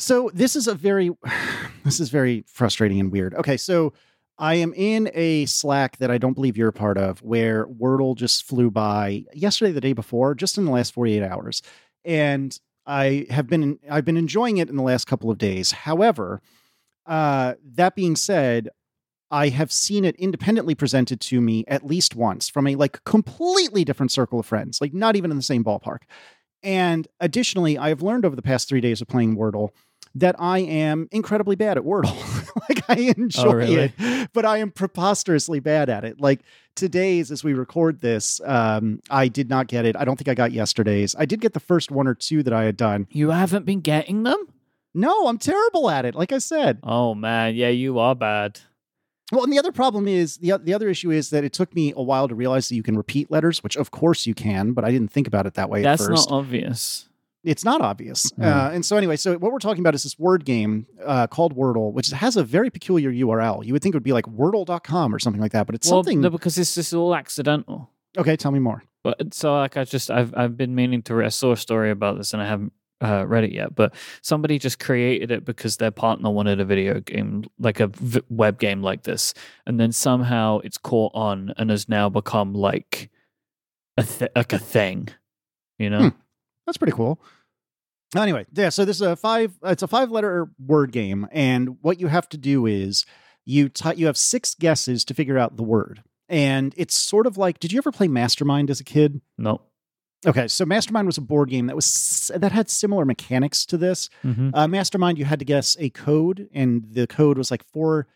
So this is a very this is very frustrating and weird. Okay, so I am in a Slack that I don't believe you're a part of where Wordle just flew by yesterday the day before just in the last 48 hours. And I have been I've been enjoying it in the last couple of days. However, uh, that being said, I have seen it independently presented to me at least once from a like completely different circle of friends, like not even in the same ballpark. And additionally, I have learned over the past three days of playing Wordle that I am incredibly bad at Wordle. like I enjoy Oh, really? it, but I am preposterously bad at it. Like today's, as we record this, um, I did not get it. I don't think I got yesterday's. I did get the first one or two that I had done. You haven't been getting them? No, I'm terrible at it. Like I said. Oh man, yeah, you are bad. Well, and the other problem is the the other issue is that it took me a while to realize that you can repeat letters, which of course you can, but I didn't think about it that way That's at first. not obvious. It's not obvious. Mm. Uh, and so anyway, so what we're talking about is this word game uh, called Wordle, which has a very peculiar URL. You would think it would be like wordle.com or something like that, but it's well, something. no, because it's just all accidental. okay, tell me more. But so like I just I've I've been meaning to. Re- I saw a story about this and I haven't uh, read it yet. But somebody just created it because their partner wanted a video game, like a v- web game like this, and then somehow it's caught on and has now become like a th- like a thing. You know, Hmm. That's pretty cool. Anyway, yeah. So this is a five. It's a five-letter word game, and what you have to do is you t- you have six guesses to figure out the word, and it's sort of like. Did you ever play Mastermind as a kid? no. Okay, so Mastermind was a board game that was that had similar mechanics to this. hmm Uh, Mastermind, you had to guess a code, and the code was like four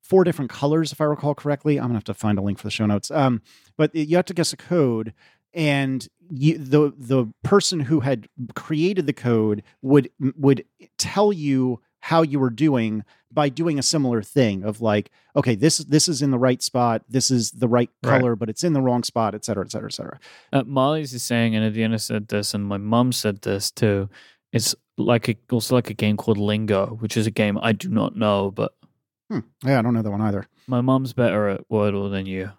four different colors, if I recall correctly. I'm gonna have to find a link for the show notes. Um, but you have to guess a code, and you, the the person who had created the code would would tell you how you were doing by doing a similar thing of like, okay, this this is in the right spot, this is the right Right. color, but it's in the wrong spot, et cetera, et cetera, et cetera. Uh, Molly's is saying, and Adriana said this, and my mom said this too. It's like a, also like a game called Lingo, which is a game I do not know, but Hmm. Yeah, I don't know that one either. my mom's better at Wordle than you.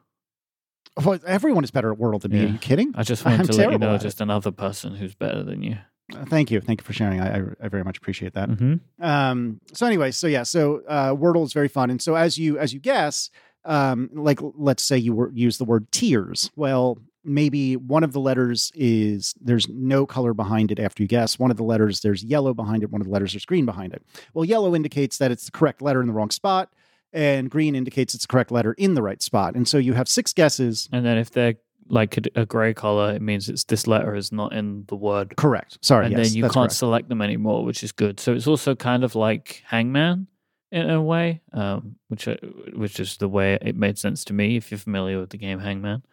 Well, everyone is better at Wordle than me. Are Yeah. you kidding? I just I'm wanted to let you know just another person who's better than you. Uh, Thank you. Thank you for sharing. I, I, I very much appreciate that. hmm Um, so anyway, so yeah, so uh, Wordle is very fun. And so as you as you guess, um, like let's say you were, use the word tears. Well, maybe one of the letters is there's no color behind it after you guess. One of the letters there's yellow behind it. One of the letters there's green behind it. Well, yellow indicates that it's the correct letter in the wrong spot, and green indicates it's the correct letter in the right spot. And so you have six guesses. And then if they're like a, grey color, it means it's this letter is not in the word. Correct. Sorry. and yes, then you can't correct. select them anymore, which is good. So it's also kind of like Hangman in a way, um, which I- which is the way it made sense to me. If you're familiar with the game Hangman,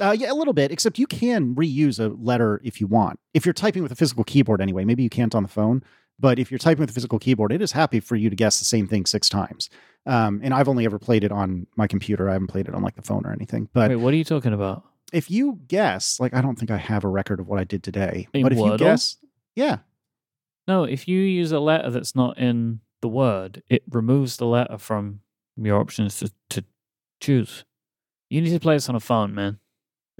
Uh, yeah, a little bit, except you can reuse a letter if you want. If you're typing with a physical keyboard anyway, maybe you can't on the phone, but if you're typing with a physical keyboard, it is happy for you to guess the same thing six times. Um, and I've only ever played it on my computer. I haven't played it on like the phone or anything. But wait, what are you talking about? if you guess, like, I don't think I have a record of what I did today, In but if you guess, yeah, No, if you use a letter that's not in the word, it removes the letter from your options to, to choose. You need to play this on a phone, man.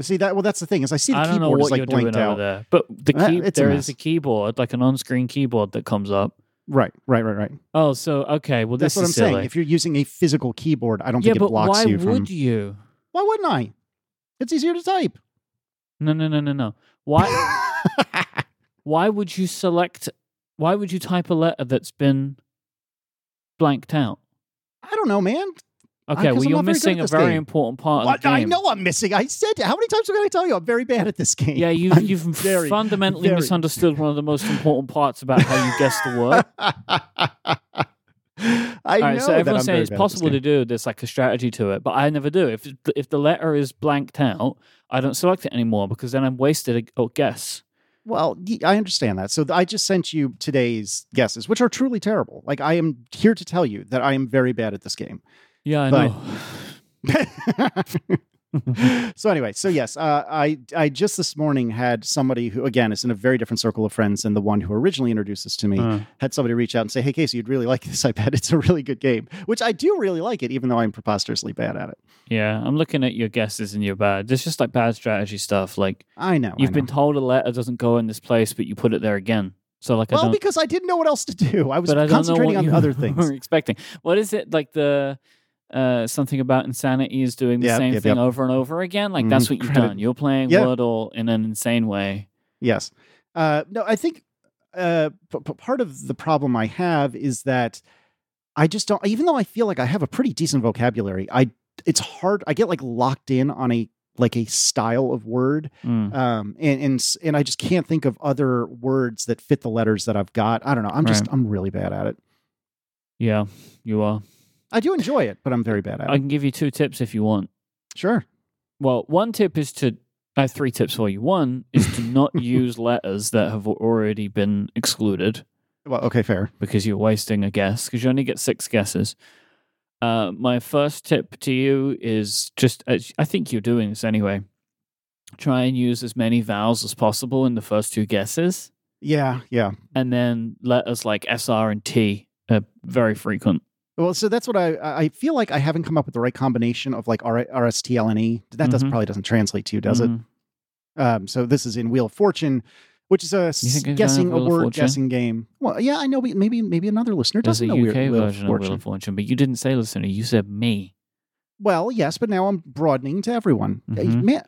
See that. Well, that's the thing is I see the I don't know keyboard what is like you're doing blanked over out. there, but the key, it's a there is mess. a keyboard, like an on-screen keyboard that comes up. Right, right, right, right. Oh, so okay, well That's this what I'm is silly. saying. If you're using a physical keyboard, I don't yeah, think it but blocks why you from. would you? Why wouldn't I? It's easier to type. No, no, no, no, no. Why? why would you select? Why would you type a letter that's been blanked out? I don't know, man. Okay, uh, 'cause well you're not very good missing a very game. important part of What? the game. I know I'm missing. I said, how many times am I going to tell you I'm very bad at this game? Yeah, you, you've very, fundamentally very- misunderstood one of the most important parts about how you guess the word. I All right, know so everyone's saying it's bad at this possible to do. There's like a strategy to it, but I never do. If if the letter is blanked out, I don't select it anymore because then I'm wasted a, a guess. Well, I understand that. So I just sent you today's guesses, which are truly terrible. Like I am here to tell you that I am very bad at this game. Yeah, I But- know. so anyway, so yes, uh, I I just this morning had somebody who again is in a very different circle of friends than the one who originally introduced this to me. Uh, Had somebody reach out and say, "Hey, Casey, you'd really like this. I bet it's a really good game." Which I do really like it, even though I'm preposterously bad at it. yeah, I'm looking at your guesses and you're bad. It's just like bad strategy stuff. Like I know. you've I been told a letter doesn't go in this place, but you put it there again. So like I Well, because I didn't know what else to do. I was but concentrating on you other things. expecting. What is it like the uh something about insanity is doing the Yep, same yep, thing yep. over and over again? Like that's what you've Credit- done. You're playing. Wordle in an insane way. Yes. Uh, no, I think uh, p- p- part of the problem I have is that I just don't. Even though I feel like I have a pretty decent vocabulary, I it's hard. I get like locked in on a like a style of word, Mm. um, and and and I just can't think of other words that fit the letters that I've got. I don't know. I'm just Right. I'm really bad at it. Yeah, you are. I do enjoy it, but I'm very bad at it. I can give you two tips if you want. Sure. Well, one tip is to. I have three tips for you. One is to not use letters that have already been excluded Well, okay, fair. because you're wasting a guess because you only get six guesses. Uh, my first tip to you is just uh, I think you're doing this anyway. Try and use as many vowels as possible in the first two guesses, Yeah, yeah. and then letters like SR and T are very frequent. Well, so that's what I I feel like I haven't come up with the right combination of like R- RSTLNE. E. That does Mhm. probably doesn't translate to you, does it? Mhm. Um, so this is in Wheel of Fortune, which is a s- You think it's guessing a word guessing game. Well, yeah, I know. Maybe maybe another listener There's doesn't know UK Wheel, version of of Wheel of Fortune, but you didn't say listener. You said me. Well, yes, but now I'm broadening to everyone. Mhm. Man,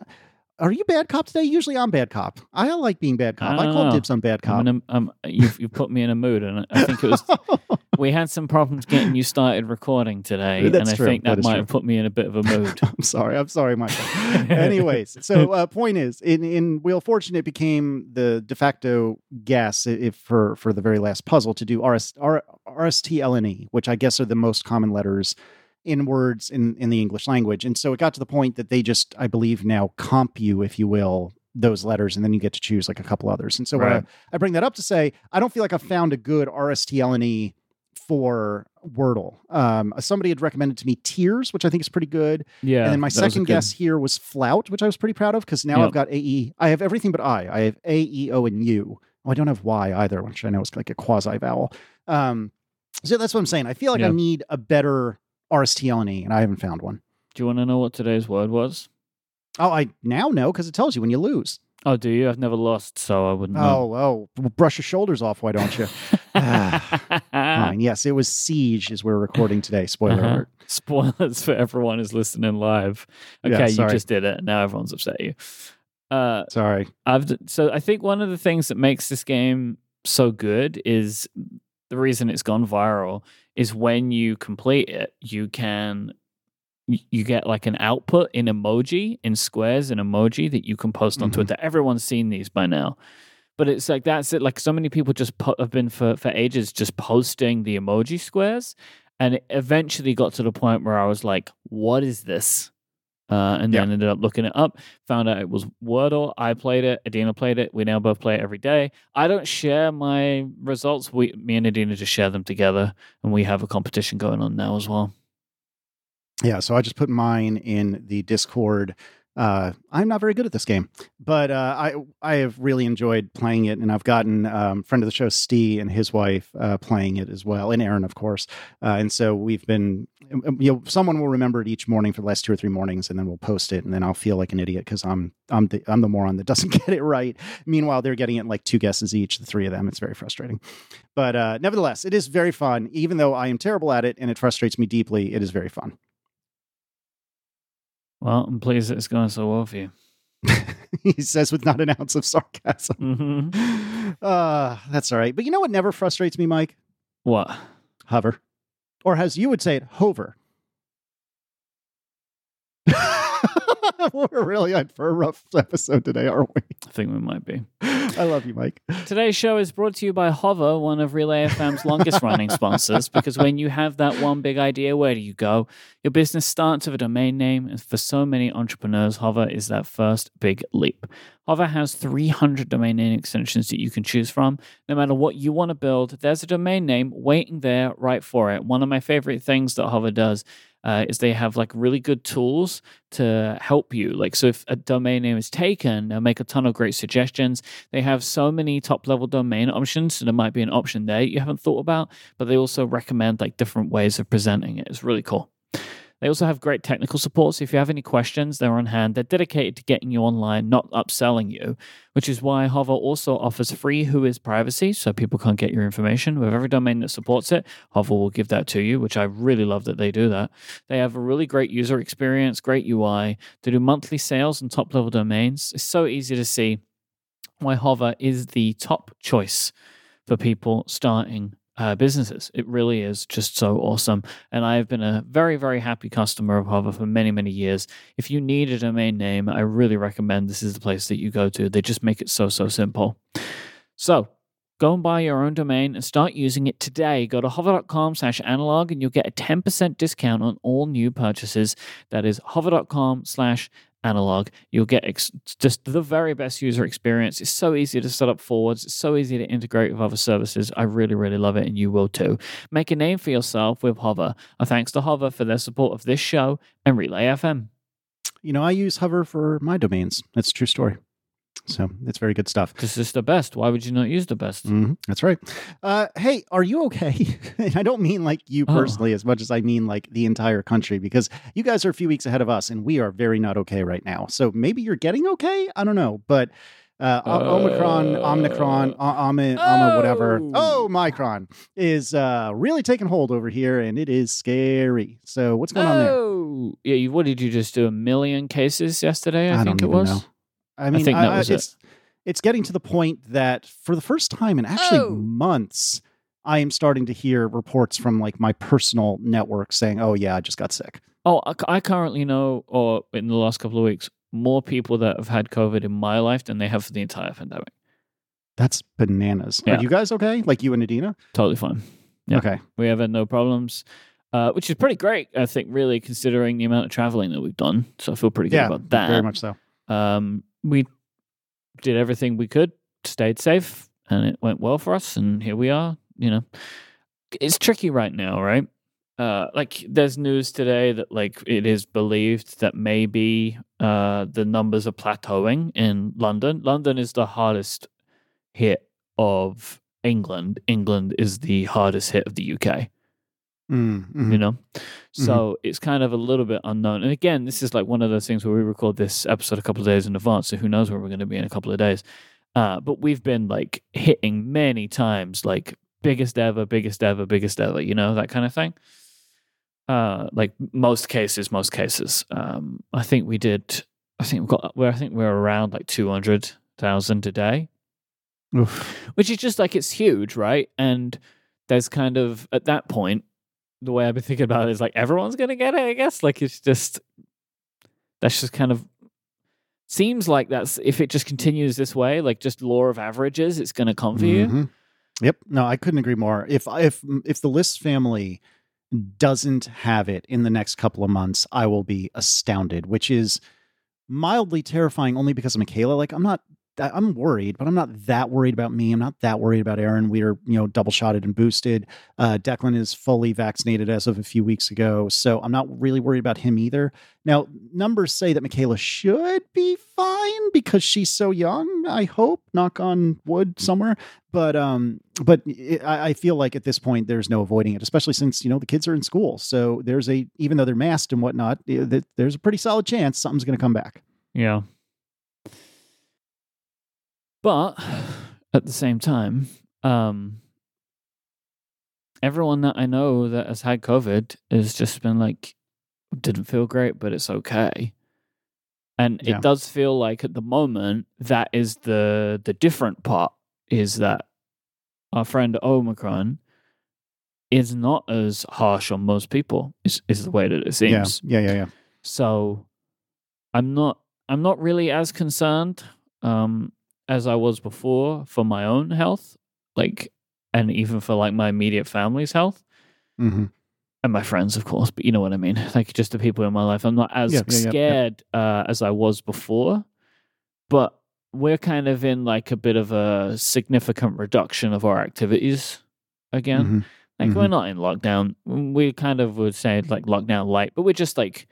are you bad cop today? Usually I'm bad cop. I like being bad cop. I I, call know. dibs on bad cop. a, you've, you've put me in a mood, and I think it was we had some problems getting you started recording today, That's and I true. think that, That might true. have put me in a bit of a mood. I'm sorry. I'm sorry, Michael. Anyways, so uh, point is, in in Wheel of Fortune, it became the de facto guess if for for the very last puzzle to do RS, R, RSTLNE, E, which I guess are the most common letters in words in in the English language. And so it got to the point that they just, I believe, now comp you, if you will, those letters, and then you get to choose like a couple others. And so Right. uh, I bring that up to say I don't feel like I've found a good RSTLNE E for Wordle. Um, somebody had recommended to me Tears, which I think is pretty good. yeah, and then my that was a second guess here was Flout, which I was pretty proud of because now Yep. I've got AE. I have everything but I. I have A, E, O, and U. Oh, I don't have Y either, which I know is like a quasi vowel. Um, so that's what I'm saying. I feel like I need a better RSTLNE, and I haven't found one. Do you want to know what today's word was? Oh, I now know because it tells you when you lose. Oh, do you? I've never lost, so I wouldn't know. Oh, oh, well, brush your shoulders off, why don't you? Fine. Yes, it was Siege as we're recording today. Spoiler Uh-huh. alert. Spoilers for everyone who's listening live. Yeah, Okay, you just did it. Now everyone's upset at you. Uh, Sorry. I've so I think one of the things that makes this game so good is the reason it's gone viral is when you complete it, you can you get like an output in emoji in squares in emoji that you can post on Mhm. Twitter. Everyone's seen these by now. But it's like that's it. Like so many people just po- have been for for ages just posting the emoji squares, and it eventually got to the point where I was like, "What is this?" Uh, and Yeah. then ended up looking it up. Found out it was Wordle. I played it. Adina played it. We now both play it every day. I don't share my results. We, me and Adina just share them together, and we have a competition going on now as well. Yeah, so I just put mine in the Discord. Uh, I'm not very good at this game, but uh, I I have really enjoyed playing it, and I've gotten um, friend of the show Steve and his wife uh, playing it as well, and Erin, of course. Uh, and so we've been, um, you know, someone will remember it each morning for the last two or three mornings, and then we'll post it, and then I'll feel like an idiot because I'm I'm the I'm the moron that doesn't get it right. Meanwhile, they're getting it like two guesses each, the three of them. It's very frustrating, but uh, nevertheless, it is very fun. Even though I am terrible at it and it frustrates me deeply, it is very fun. Well, I'm pleased that it's going so well for you. he says with not an ounce of sarcasm. Mm-hmm. Uh, that's all right. But you know what never frustrates me, Myke? What? Hover. Or as you would say it, hover. We're really on for a rough episode today, aren't we? I think we might be. I love you, Myke. Today's show is brought to you by Hover, one of Relay FM's longest running sponsors. Because when you have that one big idea, where do you go? Your business starts with a domain name, and for so many entrepreneurs, Hover is that first big leap. Hover has 300 domain name extensions that you can choose from. No matter what you want to build, there's a domain name waiting there right for it. One of my favorite things that Hover does uh, is they have like really good tools to help you. Like, so if a domain name is taken, they'll make a ton of great suggestions. They have so many top level domain options, so there might be an option there you haven't thought about, but they also recommend like different ways of presenting it. It's really cool. They also have great technical support. So if you have any questions, they're on hand. They're dedicated to getting you online, not upselling you, which is why Hover also offers free Whois privacy, so people can't get your information. With every domain that supports it, Hover will give that to you, which I really love that they do that. They have a really great user experience, great UI. They do monthly sales and top level domains. It's so easy to see why Hover is the top choice for people starting uh, businesses. It really is just so awesome. And I have been a very, very happy customer of Hover for many, many years. If you need a domain name, I really recommend this is the place that you go to. They just make it so, so simple. So, Go and buy your own domain and start using it today. Go to hover.com slash analog and you'll get a 10% discount on all new purchases. That is hover.com slash analog. You'll get ex- just the very best user experience. It's so easy to set up forwards. It's so easy to integrate with other services. I really, really love it, and you will too. Make a name for yourself with Hover. A thanks to Hover for their support of this show and Relay FM. You know, I use Hover for my domains. That's a true story. So it's very good stuff. This is the best. Why would you not use the best? Mm-hmm. That's right. Uh, hey, are you okay? and I don't mean like you Oh. personally as much as I mean like the entire country because you guys are a few weeks ahead of us and we are very not okay right now. So maybe you're getting okay. I don't know. But uh, O- Omicron, Omicron, O- Oma, Oma, whatever. Oh. Oh, Micron is uh, really taking hold over here and it is scary. So what's going on there? Oh, yeah. You, what did you just do? A million cases yesterday? I, I think it was. know. I mean, think I- that I- was it. it's it's getting to the point that for the first time in actually Oh. months, I am starting to hear reports from like my personal network saying, "Oh yeah, I just got sick." Oh, I, I currently know, or in the last couple of weeks, more people that have had COVID in my life than they have for the entire pandemic. That's bananas. Yeah. Are you guys okay? Like you and Adina? Totally fine. Yeah. Okay. We have had no problems, uh, which is pretty great, I think, really, considering the amount of traveling that we've done. So I feel pretty good Yeah, about that. Very much so. Um, we did everything we could, stayed safe, and it went well for us. And here we are. You know, it's tricky right now, right? Uh, like there's news today that like it is believed that maybe uh, the numbers are plateauing in London. London is the hardest hit of England. England is the hardest hit of the UK Mm, mhm. you know? So it's kind of a little bit unknown. And again this is like one of those things where we record this episode a couple of days in advance so who knows where we're going to be in a couple of days. Uh, but we've been like hitting many times like biggest ever biggest ever biggest ever you know that kind of thing? Uh, like most cases most cases. Um, i think we did i think we've got we're i think we're around like 200000 a day. Oof. which is just like it's huge, right? And there's kind of at that point, the way I've been thinking about it is like everyone's gonna get it, I guess. Like it's just that's just kind of seems like that's if it just continues this way, like just law of averages, it's gonna come for you. Mhm. Yep. No, I couldn't agree more. If if if the Liss family doesn't have it in the next couple of months, I will be astounded, which is mildly terrifying only because of Michaela. Like I'm not I'm worried, but I'm not that worried about me. I'm not that worried about Erin. We are, you know, double shotted and boosted. Uh, Declan is fully vaccinated as of a few weeks ago. So I'm not really worried about him either. Now, numbers say that Michaela should be fine because she's so young. I hope, knock on wood somewhere. But um, but it, I I feel like at this point there's no avoiding it, especially since you know the kids are in school. So there's a even though they're masked and whatnot, there's a pretty solid chance something's going to come back. Yeah. But at the same time, um, everyone that I know that has had COVID has just been like, didn't feel great, but it's okay. And Yeah. it does feel like at the moment that is the the different part is that our friend Omicron is not as harsh on most people. Is is the way that it seems. Yeah, yeah, yeah, yeah. So I'm not I'm not really as concerned um as I was before for my own health, like and even for like my immediate family's health hmm and my friends, of course, but you know what I mean. Like just the people in my life. I'm not as Yeah, yeah, yeah, yeah. scared uh, as I was before, but we're kind of in like a bit of a significant reduction of our activities again. Mhm. Like we're Mhm. not in lockdown. We kind of would say like lockdown light, but we're just like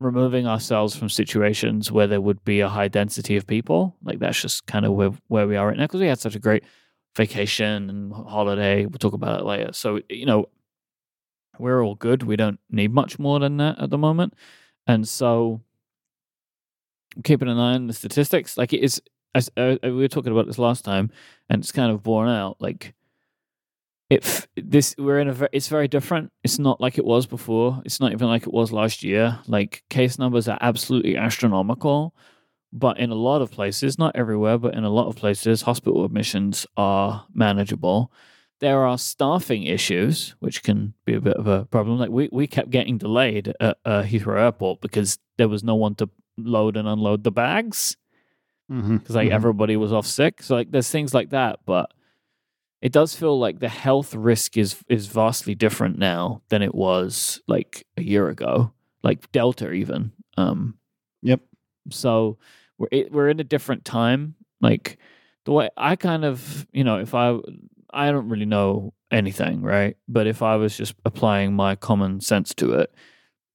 removing ourselves from situations where there would be a high density of people. Like that's just kind of where where we are right now because we had such a great vacation and holiday. We'll talk about it later. So you know, we're all good. We don't need much more than that at the moment. And so keeping an eye on the statistics, like it is as uh, we were talking about this last time, and it's kind of borne out. Like if this we're in a it's very different. It's not like it was before. It's not even like it was last year. Like case numbers are absolutely astronomical, but in a lot of places, not everywhere, but in a lot of places, hospital admissions are manageable. There are staffing issues, which can be a bit of a problem. Like we, we kept getting delayed at uh, Heathrow Airport because there was no one to load and unload the bags because Mm-hmm. like everybody was off sick. So like there's things like that, but it does feel like the health risk is is vastly different now than it was like a year ago, like Delta even. Um, Yep. so we're it, we're in a different time. Like the way I kind of you know if I I don't really know anything right, but if I was just applying my common sense to it,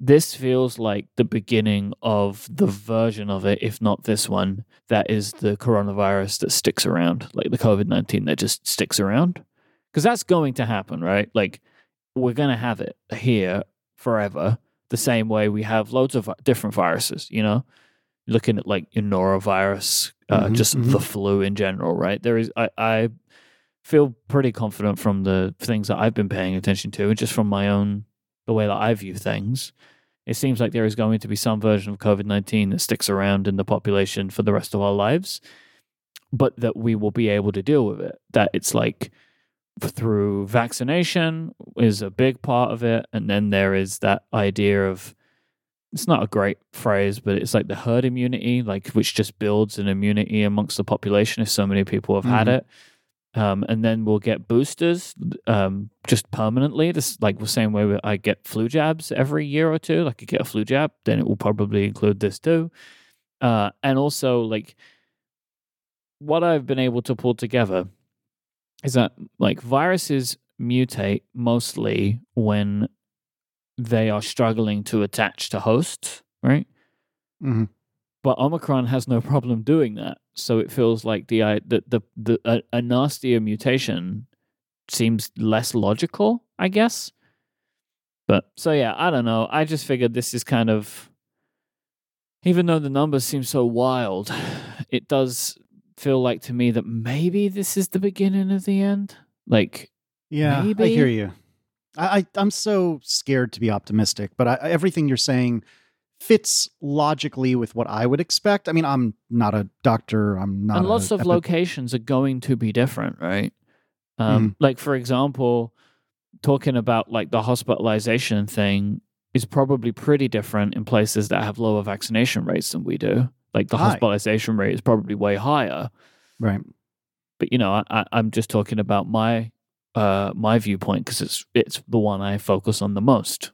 this feels like the beginning of the version of it, if not this one, that is the coronavirus that sticks around, like the COVID 19 that just sticks around. Because that's going to happen, right? Like, we're going to have it here forever, the same way we have loads of different viruses, you know? Looking at like your norovirus, uh, Mhm, just mhm. the flu in general, right? There is, I, I feel pretty confident from the things that I've been paying attention to, and just from my own the way that I view things, it seems like there is going to be some version of COVID 19 that sticks around in the population for the rest of our lives, but that we will be able to deal with it. That it's like through vaccination is a big part of it. And then there is that idea of it's not a great phrase, but it's like the herd immunity, like which just builds an immunity amongst the population if so many people have had Mhm. it. Um, and then we'll get boosters um, just permanently. This like the same way I get flu jabs every year or two. Like I get a flu jab, then it will probably include this too. Uh, and also like what I've been able to pull together is that like viruses mutate mostly when they are struggling to attach to hosts, right? Mhm. But Omicron has no problem doing that. So it feels like the i- the the, the a, a nastier mutation seems less logical, I guess. But so yeah, I don't know. I just figured this is kind of even though the numbers seem so wild, it does feel like to me that maybe this is the beginning of the end. Like Yeah, I hear you. I, I I'm so scared to be optimistic, but I, everything you're saying fits logically with what I would expect. I mean, I'm not a doctor. I'm not. and lots of epi- locations are going to be different, right? Um, Like for example, talking about like the hospitalization thing is probably pretty different in places that have lower vaccination rates than we do. Like the High. hospitalization rate is probably way higher. right. But you know, I, I'm just talking about my uh, my viewpoint because it's it's the one I focus on the most.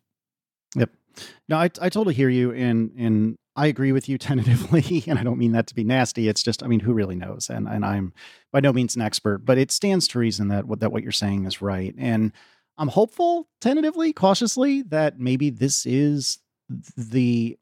No, I I totally hear you, and and I agree with you tentatively, and I don't mean that to be nasty. It's just, I mean, who really knows? And and I'm by no means an expert, but it stands to reason that what that what you're saying is right, and I'm hopeful, tentatively, cautiously, that maybe this is the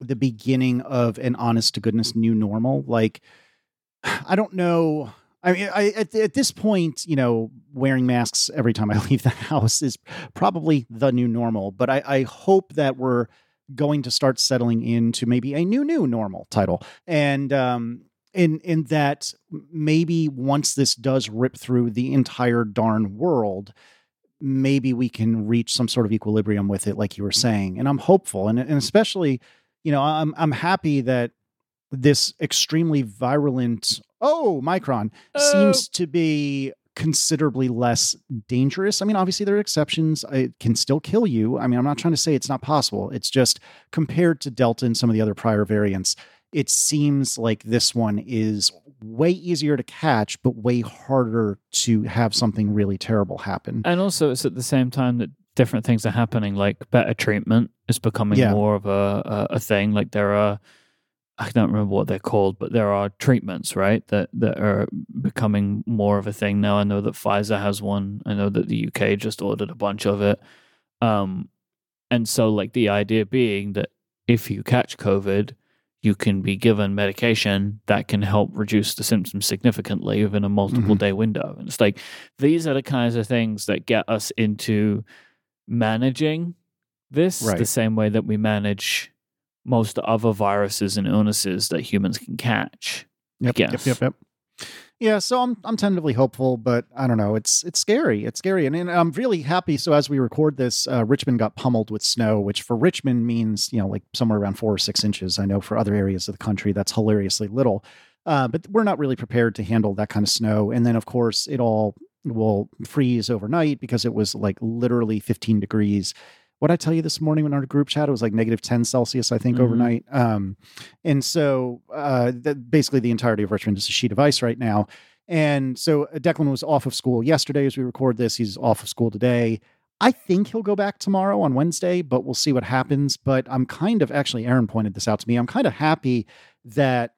the beginning of an honest to goodness new normal. Like, I don't know. I mean, I, at, at this point, you know, wearing masks every time I leave the house is probably the new normal. But I, I hope that we're going to start settling into maybe a new new normal title, and um, in in that maybe once this does rip through the entire darn world, maybe we can reach some sort of equilibrium with it, like you were saying. And I'm hopeful, and and especially, you know, I'm I'm happy that this extremely virulent oh micron seems oh. to be considerably less dangerous. I mean, obviously there are exceptions. It can still kill you. I mean, I'm not trying to say it's not possible. It's just compared to Delta and some of the other prior variants, it seems like this one is way easier to catch, but way harder to have something really terrible happen. And also, it's at the same time that different things are happening, like better treatment is becoming Yeah. more of a, a, a thing. Like there are, I don't remember what they're called, but there are treatments, right, that, that are becoming more of a thing now. I know that Pfizer has one. I know that the UK just ordered a bunch of it. Um, and so, like, the idea being that if you catch COVID, you can be given medication that can help reduce the symptoms significantly within a multiple Mhm. day window. And it's like, these are the kinds of things that get us into managing this Right. the same way that we manage most other viruses and illnesses that humans can catch. Yep, yep, yep, yep. Yeah, so I'm I'm tentatively hopeful, but I don't know. It's it's scary. It's scary, and, and I'm really happy. So as we record this, uh, Richmond got pummeled with snow, which for Richmond means you know like somewhere around four or six inches. I know for other areas of the country that's hilariously little, uh, but we're not really prepared to handle that kind of snow. And then of course it all will freeze overnight because it was like literally 15 degrees. What I tell you this morning in our group chat, it was like negative 10 Celsius, I think, Mhm. overnight. Um, and so uh, that basically the entirety of Richmond is a sheet of ice right now. And so uh, Declan was off of school yesterday as we record this. He's off of school today. I think he'll go back tomorrow on Wednesday, but we'll see what happens. But I'm kind of actually, Erin pointed this out to me. I'm kind of happy that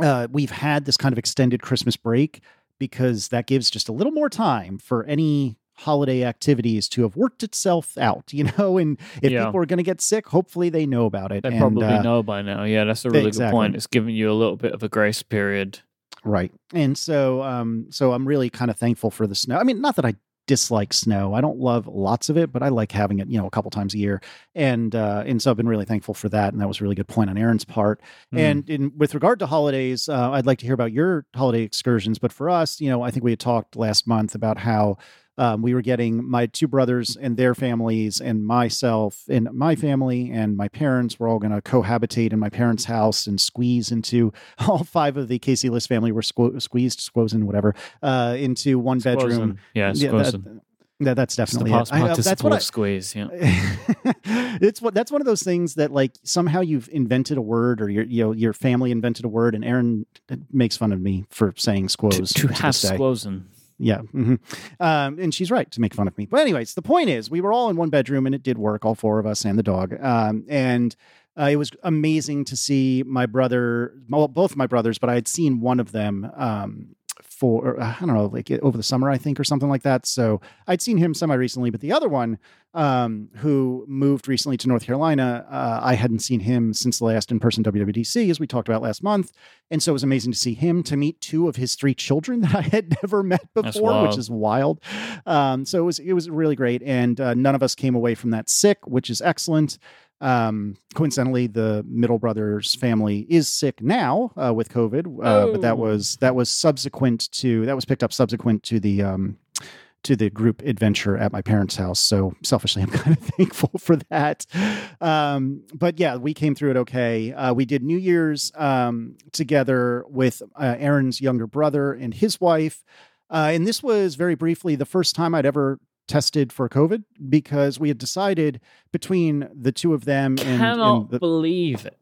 uh, we've had this kind of extended Christmas break because that gives just a little more time for any holiday activities to have worked itself out, you know. And if Yeah. people are going to get sick, hopefully they know about it. They and, probably uh, know by now. Yeah, that's a really exactly. good point. It's giving you a little bit of a grace period. Right. And so um so I'm really kind of thankful for the snow. I mean, not that I dislike snow. I don't love lots of it, but I like having it, you know, a couple times a year. And uh and so I've been really thankful for that and that was a really good point on Erin's part. Mm. And in with regard to holidays, uh, I'd like to hear about your holiday excursions, but for us, you know, I think we had talked last month about how um, we were getting my two brothers and their families, and myself and my family and my parents were all going to cohabitate in my parents' house and squeeze into all five of the Casey Liss family were squ- squeezed, squozen, whatever, uh, into one bedroom. Yeah, Yeah, squozen. that, that- that's definitely it. I- uh, that's what I, squeeze. Yeah. it's what that's one of those things that like somehow you've invented a word or your you know your family invented a word and Erin makes fun of me for saying To, squoze to have squozen. Yeah. mhm. Um, and she's right to make fun of me. But, anyways, the point is, we were all in one bedroom and it did work, all four of us and the dog. Um, and uh, it was amazing to see my brother, well, both my brothers, but I had seen one of them um, for, I don't know, like over the summer, I think, or something like that. So I'd seen him semi recently, but the other one, um, who moved recently to North Carolina, uh, I hadn't seen him since the last in person WWDC, as we talked about last month. And so it was amazing to see him to meet two of his three children that I had never met before, which is wild. Um, so it was it was really great, and uh, none of us came away from that sick, which is excellent. Um, coincidentally, the middle brother's family is sick now uh, with COVID, uh, but that Oh. was that was subsequent to that was picked up subsequent to the um, to the group adventure at my parents' house. So selfishly, I'm kind of thankful for that. Um, but yeah, we came through it okay. Uh, we did New Year's um, together with uh, Erin's younger brother and his wife. Uh, and this was very briefly the first time I'd ever tested for COVID because we had decided between the two of them and, cannot and the, believe it.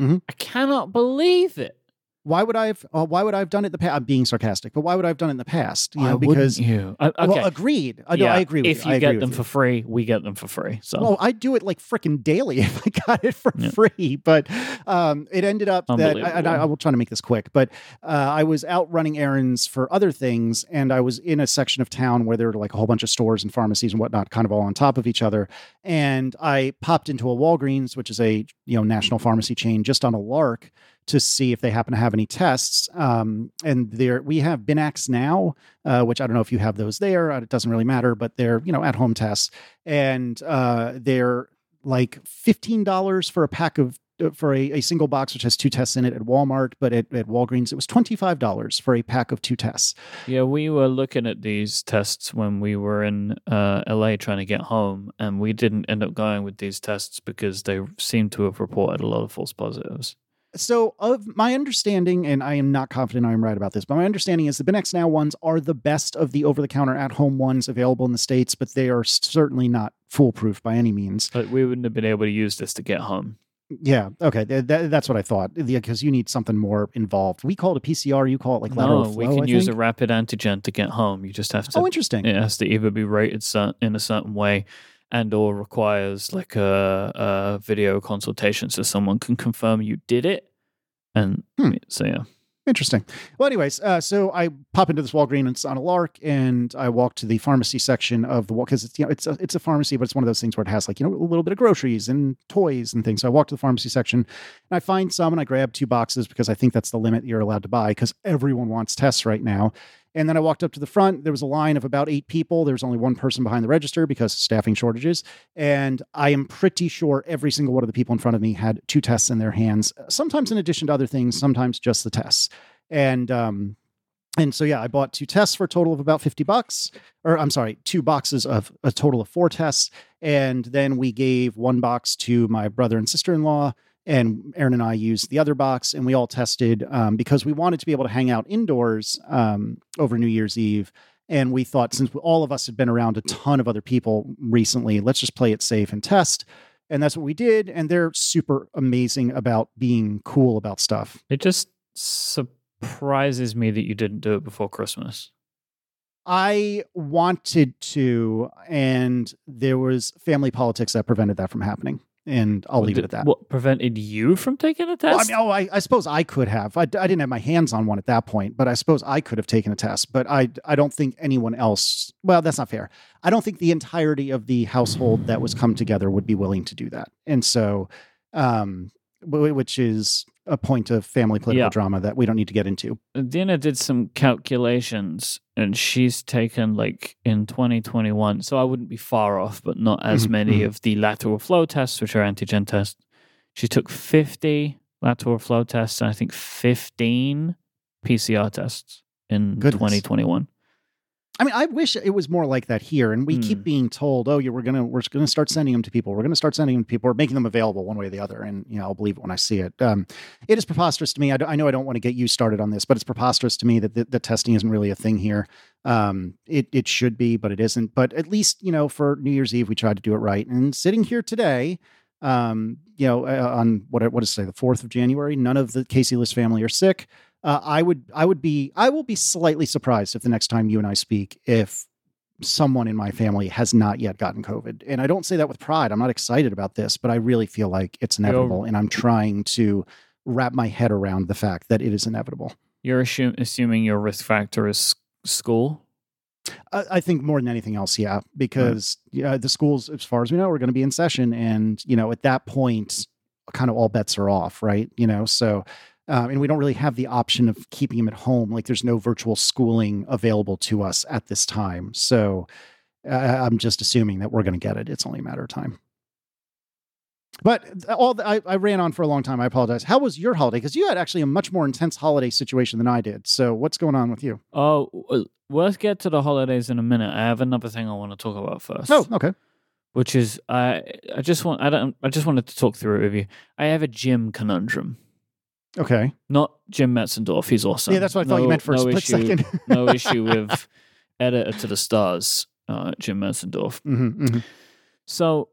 Mhm. I cannot believe it. Why would I have uh, why would I have done it in the past? I'm being sarcastic, but why would I have done it in the past? You know, because you? I- okay. well, agreed. I, know, Yeah, I agree with you. if you. you get them you. for free, we get them for free. So Well, I do it like freaking daily if I got it for Yeah. free. But um, it ended up that, and I. I will try to make this quick, but uh, I was out running errands for other things, and I was in a section of town where there were like a whole bunch of stores and pharmacies and whatnot, kind of all on top of each other. And I popped into a Walgreens, which is a you know national pharmacy chain, just on a lark to see if they happen to have any tests. Um, and there we have BinaxNOW, uh, which I don't know if you have those there. Uh, It doesn't really matter, but they're you know at home tests, and uh, they're like fifteen dollars for a pack of uh, for a, a single box which has two tests in it at Walmart, but at, at Walgreens it was twenty five dollars for a pack of two tests. yeah, we were looking at these tests when we were in uh, LA trying to get home, and we didn't end up going with these tests because they seemed to have reported a lot of false positives. So, of my understanding, and I am not confident I am right about this, but my understanding is the BinaxNOW ones are the best of the over the counter at home ones available in the States, but they are certainly not foolproof by any means. But we wouldn't have been able to use this to get home. Yeah. Okay. th- that- that's what I thought. Because you need something more involved. We call it a PCR. You call it like lateral no, flow. we can I use think? a rapid antigen to get home. You just have to. Oh, interesting. it has to either be rated in a certain way and or requires like a, a video consultation so someone can confirm you did it and Hmm. so yeah Interesting. Well, anyways, uh, so I pop into this Walgreens on a lark, and I walk to the pharmacy section of the wall because it's you know it's a, it's a pharmacy, but it's one of those things where it has like you know a little bit of groceries and toys and things. So I walk to the pharmacy section, and I find some, and I grab two boxes because I think that's the limit you're allowed to buy because everyone wants tests right now. And then I walked up to the front. There was a line of about eight people. There was only one person behind the register because staffing shortages. And I am pretty sure every single one of the people in front of me had two tests in their hands, sometimes in addition to other things, sometimes just the tests. And um, and so yeah, I bought two tests for a total of about 50 bucks. Or I'm sorry, two boxes of a total of four tests. And then we gave one box to my brother and sister-in-law and Erin and I used the other box, and we all tested um, because we wanted to be able to hang out indoors um, over New Year's Eve. And we thought, since all of us had been around a ton of other people recently, let's just play it safe and test. And that's what we did. And they're super amazing about being cool about stuff. It just surprises me that you didn't do it before Christmas. I wanted to, and there was family politics that prevented that from happening and I'll leave Did- it at that. What prevented you from taking a test? Well, I mean, oh, I, I suppose I could have. I, I didn't have my hands on one at that point, but I suppose I could have taken a test. But I, I don't think anyone else. Well, that's not fair. I don't think the entirety of the household that was come together would be willing to do that. And so, um, which is a point of family political Yeah. drama that we don't need to get into. Dina did some calculations and she's taken like in 2021, so I wouldn't be far off, but not as Mhm, many mhm. of the lateral flow tests, which are antigen tests. She took 50 lateral flow tests and I think 15 PCR tests in Goodness. 2021. I mean, I wish it was more like that here. And we Hmm. keep being told, "Oh, yeah, we're gonna we're gonna start sending them to people. We're gonna start sending them to people. We're making them available one way or the other." And you know, I'll believe it when I see it. Um, it is preposterous to me. I, know I don't want to get you started on this, but it's preposterous to me that the, the testing isn't really a thing here. Um, it it should be, but it isn't. But at least you know, for New Year's Eve, we tried to do it right. And sitting here today, um, you know, uh, on what what is today, the fourth of January, none of the Casey Liss family are sick. Uh, I would I would be I will be slightly surprised if the next time you and I speak, if someone in my family has not yet gotten COVID. And I don't say that with pride. I'm not excited about this, but I really feel like it's inevitable. And I'm trying to wrap my head around the fact that it is inevitable. You're assume, assuming your risk factor is school? I, I think more than anything else, yeah, because yeah, the schools, as far as we know, are going to be in session. And, you know, at that point, kind of all bets are off, right? You know, so. Um, and we don't really have the option of keeping him at home. Like there's no virtual schooling available to us at this time. So uh, I'm just assuming that we're going to get it. It's only a matter of time. But all the, I, I ran on for a long time. I apologize. How was your holiday? Because you had actually a much more intense holiday situation than I did. So what's going on with you? Oh, well, let's get to the holidays in a minute. I have another thing I want to talk about first. Oh, okay. which is I I just want I don't I just wanted to talk through it with you. I have a gym conundrum. Okay. Not Jim Metzendorf. He's awesome. Yeah, that's what I thought you meant for a split issue, second. no issue with editor to the stars, uh, Jim Metzendorf. hmm hmm So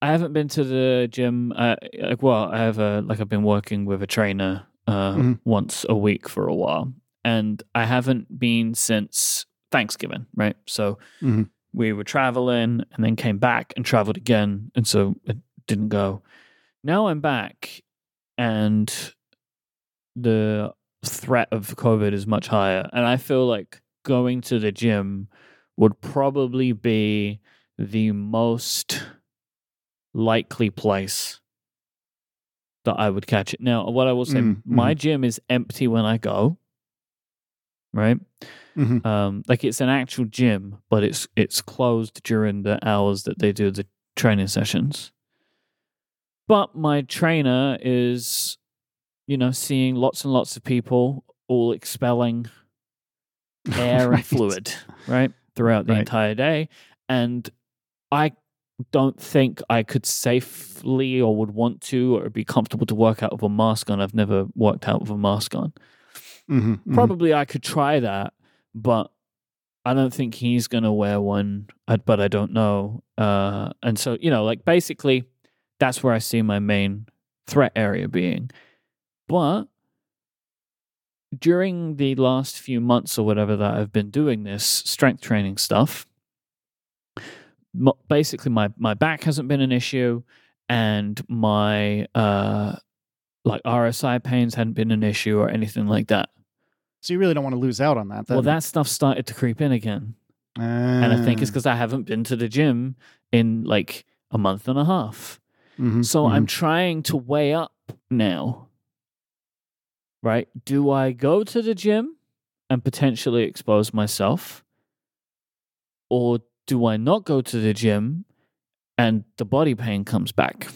I haven't been to the gym. Uh, like, well, I have a like I've been working with a trainer uh, Mhm. once a week for a while, and I haven't been since Thanksgiving. Right, so Mhm. we were traveling and then came back and traveled again, and so it didn't go. Now I'm back, and the threat of COVID is much higher, and I feel like going to the gym would probably be the most likely place that I would catch it. Now, what I will say, Mm, my gym is empty when I go. Right? Mhm. Um, like it's an actual gym, but it's it's closed during the hours that they do the training sessions. But my trainer is, you know, seeing lots and lots of people all expelling air and fluid, right, throughout the Right. entire day. And I don't think I could safely or would want to or be comfortable to work out with a mask on. I've never worked out with a mask on. Mhm, mhm. Probably I could try that, but I don't think he's going to wear one, but I don't know. Uh, and so, you know, like basically, that's where I see my main threat area being. But during the last few months or whatever that I've been doing this strength training stuff, basically my my back hasn't been an issue, and my uh like RSI pains hadn't been an issue or anything like that. So you really don't want to lose out on that. Well, that stuff started to creep in again, and I think it's Ah. because I haven't been to the gym in like a month and a half. Mhm, So mhm. I'm trying to weigh up now. Right? Do I go to the gym and potentially expose myself? Or do I not go to the gym and the body pain comes back?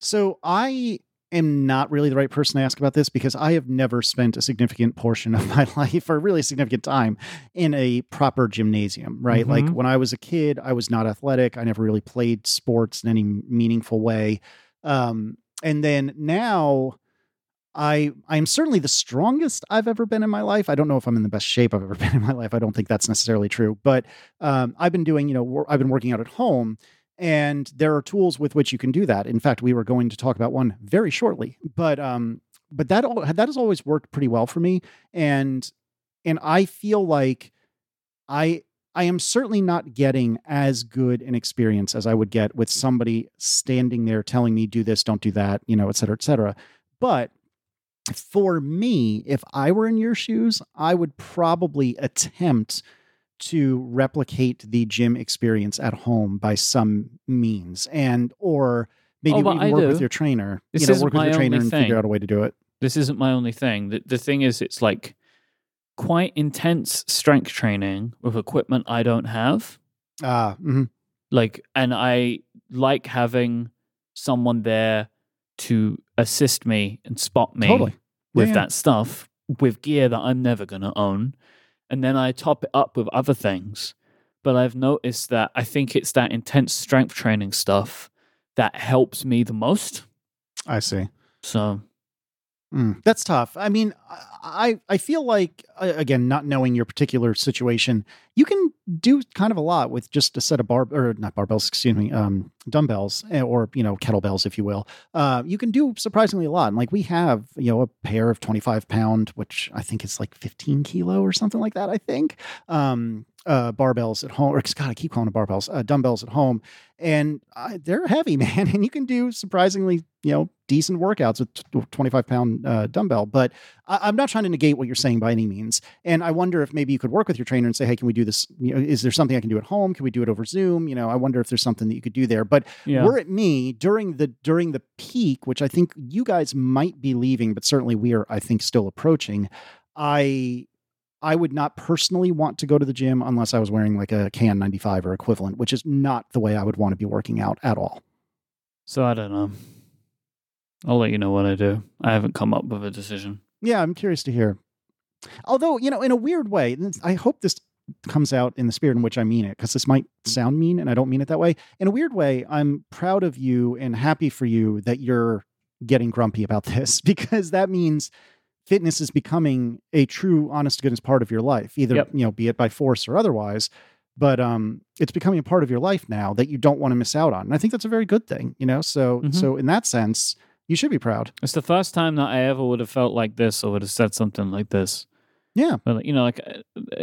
So I am not really the right person to ask about this because I have never spent a significant portion of my life or really significant time in a proper gymnasium, right? Like Mhm. when I was a kid, I was not athletic. I never really played sports in any meaningful way. Um, and then now I I am certainly the strongest I've ever been in my life. I don't know if I'm in the best shape I've ever been in my life. I don't think that's necessarily true, but um, I've been doing, you know, I've been working out at home and there are tools with which you can do that. In fact, we were going to talk about one very shortly, but um, but that all, that has always worked pretty well for me, and and I feel like I I am certainly not getting as good an experience as I would get with somebody standing there telling me do this, don't do that, you know, et cetera, et cetera. But for me, if I were in your shoes, I would probably attempt to replicate the gym experience at home by some means and or maybe Oh, even I work with your trainer. This you know, work with your trainer and thing. figure out a way to do it. This isn't my only thing. The, the thing is, it's like quite intense strength training with equipment I don't have. Ah, mhm. like and i like having someone there to assist me and spot me Totally. Yeah, with yeah. that stuff with gear that i'm never going to own and then i top it up with other things but i've noticed that i think it's that intense strength training stuff that helps me the most I see. so Mm, that's tough. I mean, I I feel like uh, again, not knowing your particular situation, you can do kind of a lot with just a set of bar or not barbells, excuse me, um, dumbbells eh, or you know kettlebells, if you will. Uh, you can do surprisingly a lot. And like we have, you know, a pair of twenty five pound, which I think is like fifteen kilo or something like that. I think. Um, uh, barbells at home, or God, I keep calling them barbells, uh, dumbbells at home, and uh, they're heavy, man. And you can do surprisingly, you know, decent workouts with t- 25 pound uh, dumbbell. But I- I'm not trying to negate what you're saying by any means. And I wonder if maybe you could work with your trainer and say, hey, can we do this? You know, is there something I can do at home? Can we do it over Zoom? You know, I wonder if there's something that you could do there. But yeah were it me during the during the peak, which I think you guys might be leaving, but certainly we are, I think, still approaching. I I would not personally want to go to the gym unless I was wearing like a KN95 or equivalent, which is not the way I would want to be working out at all. so i don't know i'll let you know what i do i haven't come up with a decision Yeah, I'm curious to hear. Although, you know, in a weird way, I hope this comes out in the spirit in which I mean it, because this might sound mean and I don't mean it that way. In a weird way, I'm proud of you and happy for you that you're getting grumpy about this because that means fitness is becoming a true honest to goodness part of your life, either, Yep. you know, be it by force or otherwise. But um, it's becoming a part of your life now that you don't want to miss out on. And I think that's a very good thing, you know? So, Mhm. so in that sense, you should be proud. it's the first time that i ever would have felt like this or would have said something like this Yeah. But you know, like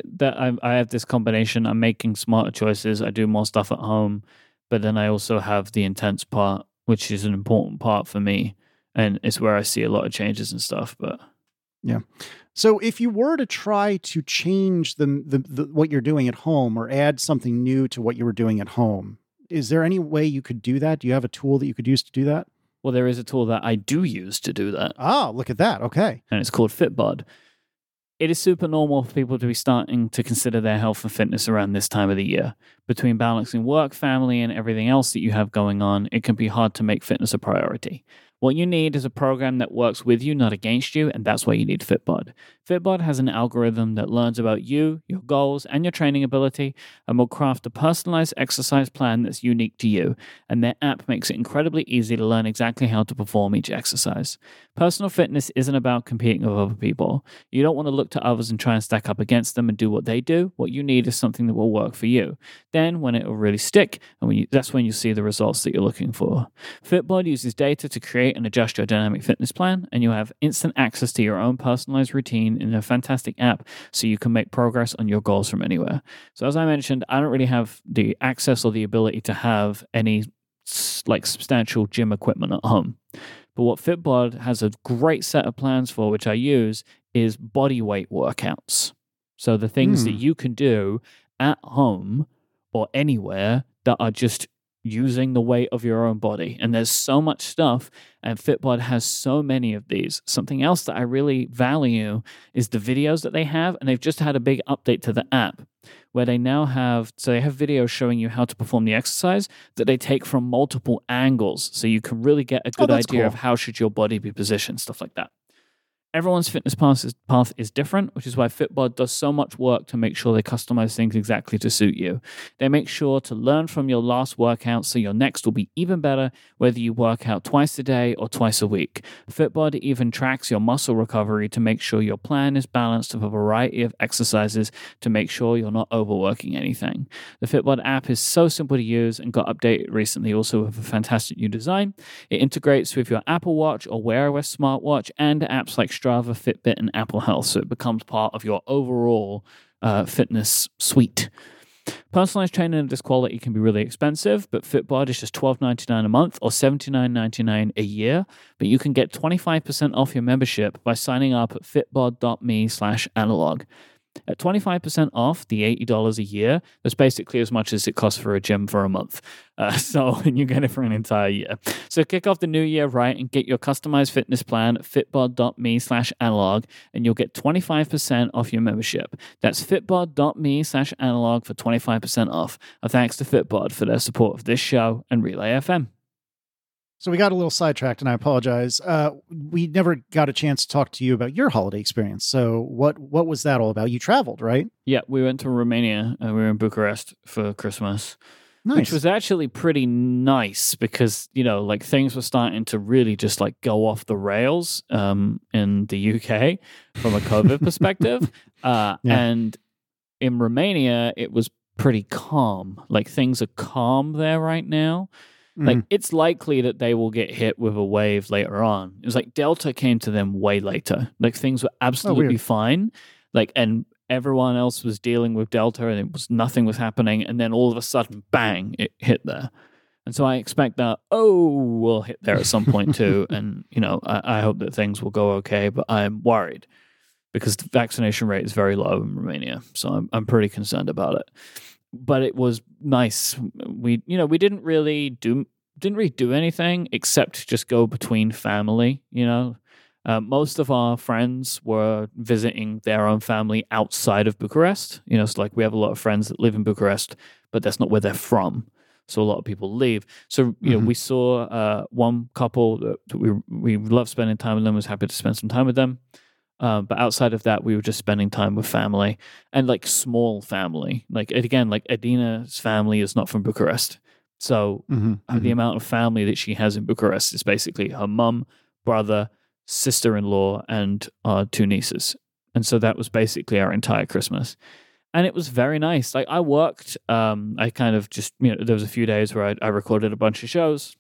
that, I, I have this combination. I'm making smarter choices. I do more stuff at home, but then I also have the intense part, which is an important part for me, and it's where I see a lot of changes and stuff. But So if you were to try to change the, the, the what you're doing at home or add something new to what you were doing at home, is there any way you could do that? Do you have a tool that you could use to do that? well, there is a tool that I do use to do that, Ah, look at that. Okay. and it's called Fitbod. It is super normal for people to be starting to consider their health and fitness around this time of the year. Between balancing work, family, and everything else that you have going on, it can be hard to make fitness a priority. What you need is a program that works with you, not against you, and that's why you need Fitbod. Fitbod has an algorithm that learns about you, your goals, and your training ability, and will craft a personalized exercise plan that's unique to you. And their app makes it incredibly easy to learn exactly how to perform each exercise. Personal fitness isn't about competing with other people. You don't want to look to others and try and stack up against them and do what they do. What you need is something that will work for you. Then, when it will really stick, and when you, that's when you see the results that you're looking for. Fitbod uses data to create and adjust your dynamic fitness plan, and you have instant access to your own personalized routine in a fantastic app so you can make progress on your goals from anywhere. So, as I mentioned, I don't really have the access or the ability to have any like substantial gym equipment at home. But what Fitbod has a great set of plans for, which I use, is body weight workouts. So the things that Hmm. you can do at home or anywhere that are just using the weight of your own body. And there's so much stuff, and Fitbod has so many of these. Something else that I really value is the videos that they have, and they've just had a big update to the app where they now have so they have videos showing you how to perform the exercise that they take from multiple angles so you can really get a oh, good Oh, idea of how should your body be positioned stuff like that everyone's fitness path is, path is different, which is why Fitbod does so much work to make sure they customize things exactly to suit you. They make sure to learn from your last workout so your next will be even better whether you work out twice a day or twice a week. Fitbod even tracks your muscle recovery to make sure your plan is balanced with a variety of exercises to make sure you're not overworking anything. The Fitbod app is so simple to use and got updated recently also with a fantastic new design. It integrates with your Apple Watch or Wear OS smartwatch and apps like Strava, Fitbit, and Apple Health, so it becomes part of your overall uh, fitness suite. Personalized training of this quality can be really expensive, but Fitbod is just $12.99 a month or $79.99 a year. But you can get 25% off your membership by signing up at fitbod.me slash analog. At 25% off the $80 a year, that's basically as much as it costs for a gym for a month. Uh, so, and you get it for an entire year. So kick off the new year right and get your customized fitness plan at fitbod.me slash analog and you'll get 25% off your membership. That's fitbod.me slash analog for 25% off. A thanks to Fitbod for their support of this show and Relay FM. So we got a little sidetracked, and I apologize. Uh, we never got a chance to talk to you about your holiday experience. So what what was that all about? You traveled, right? Yeah, we went to Romania. We were in Bucharest for Christmas. Nice. which was actually pretty nice because you know like things were starting to really just like go off the rails um, in the UK from a COVID perspective, uh, Yeah. and in Romania it was pretty calm. Like things are calm there right now. Like Mhm. it's likely that they will get hit with a wave later on. It was like Delta came to them way later. Like things were absolutely fine. Like and everyone else was dealing with Delta and it was nothing was happening and then all of a sudden bang it hit there. And so I expect that oh we'll hit there at some point too. and you know, I, I hope that things will go okay, but I'm worried because the vaccination rate is very low in Romania. So I'm I'm pretty concerned about it but it was nice. We, you know, we didn't really do didn't really do anything except just go between family. You know, uh, most of our friends were visiting their own family outside of Bucharest. You know, it's like we have a lot of friends that live in Bucharest, but that's not where they're from. So a lot of people leave. So you know, Mhm. we saw uh, one couple that that we we loved spending time with them. Was happy to spend some time with them. Um, but outside of that, we were just spending time with family and like small family. Like again, like Adina's family is not from Bucharest, so Mhm, uh, the mhm. amount of family that she has in Bucharest is basically her mum, brother, sister-in-law, and our two nieces. And so that was basically our entire Christmas. And it was very nice. Like I worked, um, I kind of just you know there was a few days where I, I recorded a bunch of shows,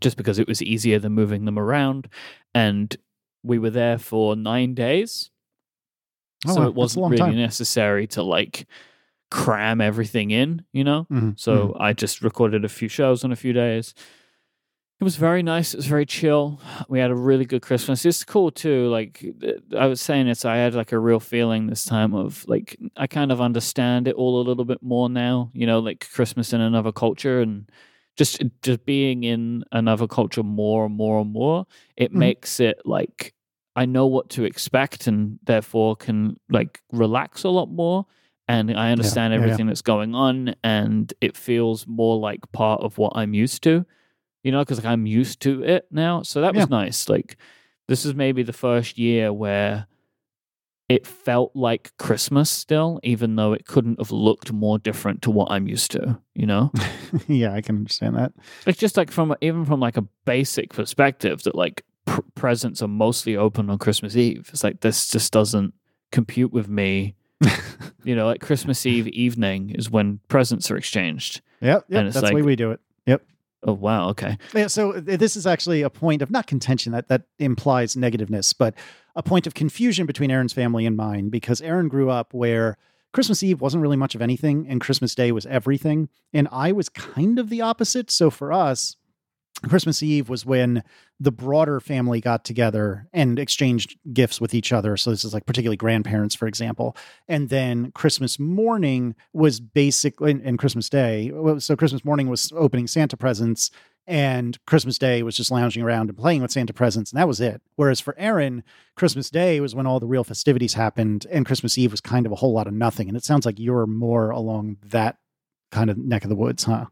just because it was easier than moving them around, and we were there for nine days Oh, so it wasn't long really time. necessary to like cram everything in, you know? Mhm, So I just recorded a few shows in a few days. It was very nice. It was very chill. We had a really good Christmas. It's cool too. Like I was saying, it's I had like a real feeling this time of like I kind of understand it all a little bit more now. You know, like Christmas in another culture and just just being in another culture more and more and more. It Mhm. makes it like I know what to expect and therefore can like relax a lot more. And I understand yeah, yeah. everything that's going on and it feels more like part of what I'm used to, you know, because like I'm used to it now. So that was nice. Like this is maybe the first year where it felt like Christmas still, even though it couldn't have looked more different to what I'm used to, you know? yeah, I can understand that. it's just like from even from like a basic perspective that like pr- presents are mostly open on Christmas Eve. It's like this just doesn't compute with me. you know, like Christmas Eve evening is when presents are exchanged. Yep, And yep it's that's the way we do it. Oh wow, okay. Yeah, so uh, this is actually a point of not contention that that implies negativeness, but a point of confusion between Erin's family and mine because Erin grew up where Christmas Eve wasn't really much of anything and Christmas Day was everything, and I was kind of the opposite. So for us, Christmas Eve was when the broader family got together and exchanged gifts with each other. So this is like particularly grandparents, for example. And then Christmas morning was basically, and Christmas Day. So Christmas morning was opening Santa presents, and Christmas Day was just lounging around and playing with Santa presents, and that was it. Whereas for Erin, Christmas Day was when all the real festivities happened, and Christmas Eve was kind of a whole lot of nothing. And it sounds like you're more along that kind of neck of the woods, huh?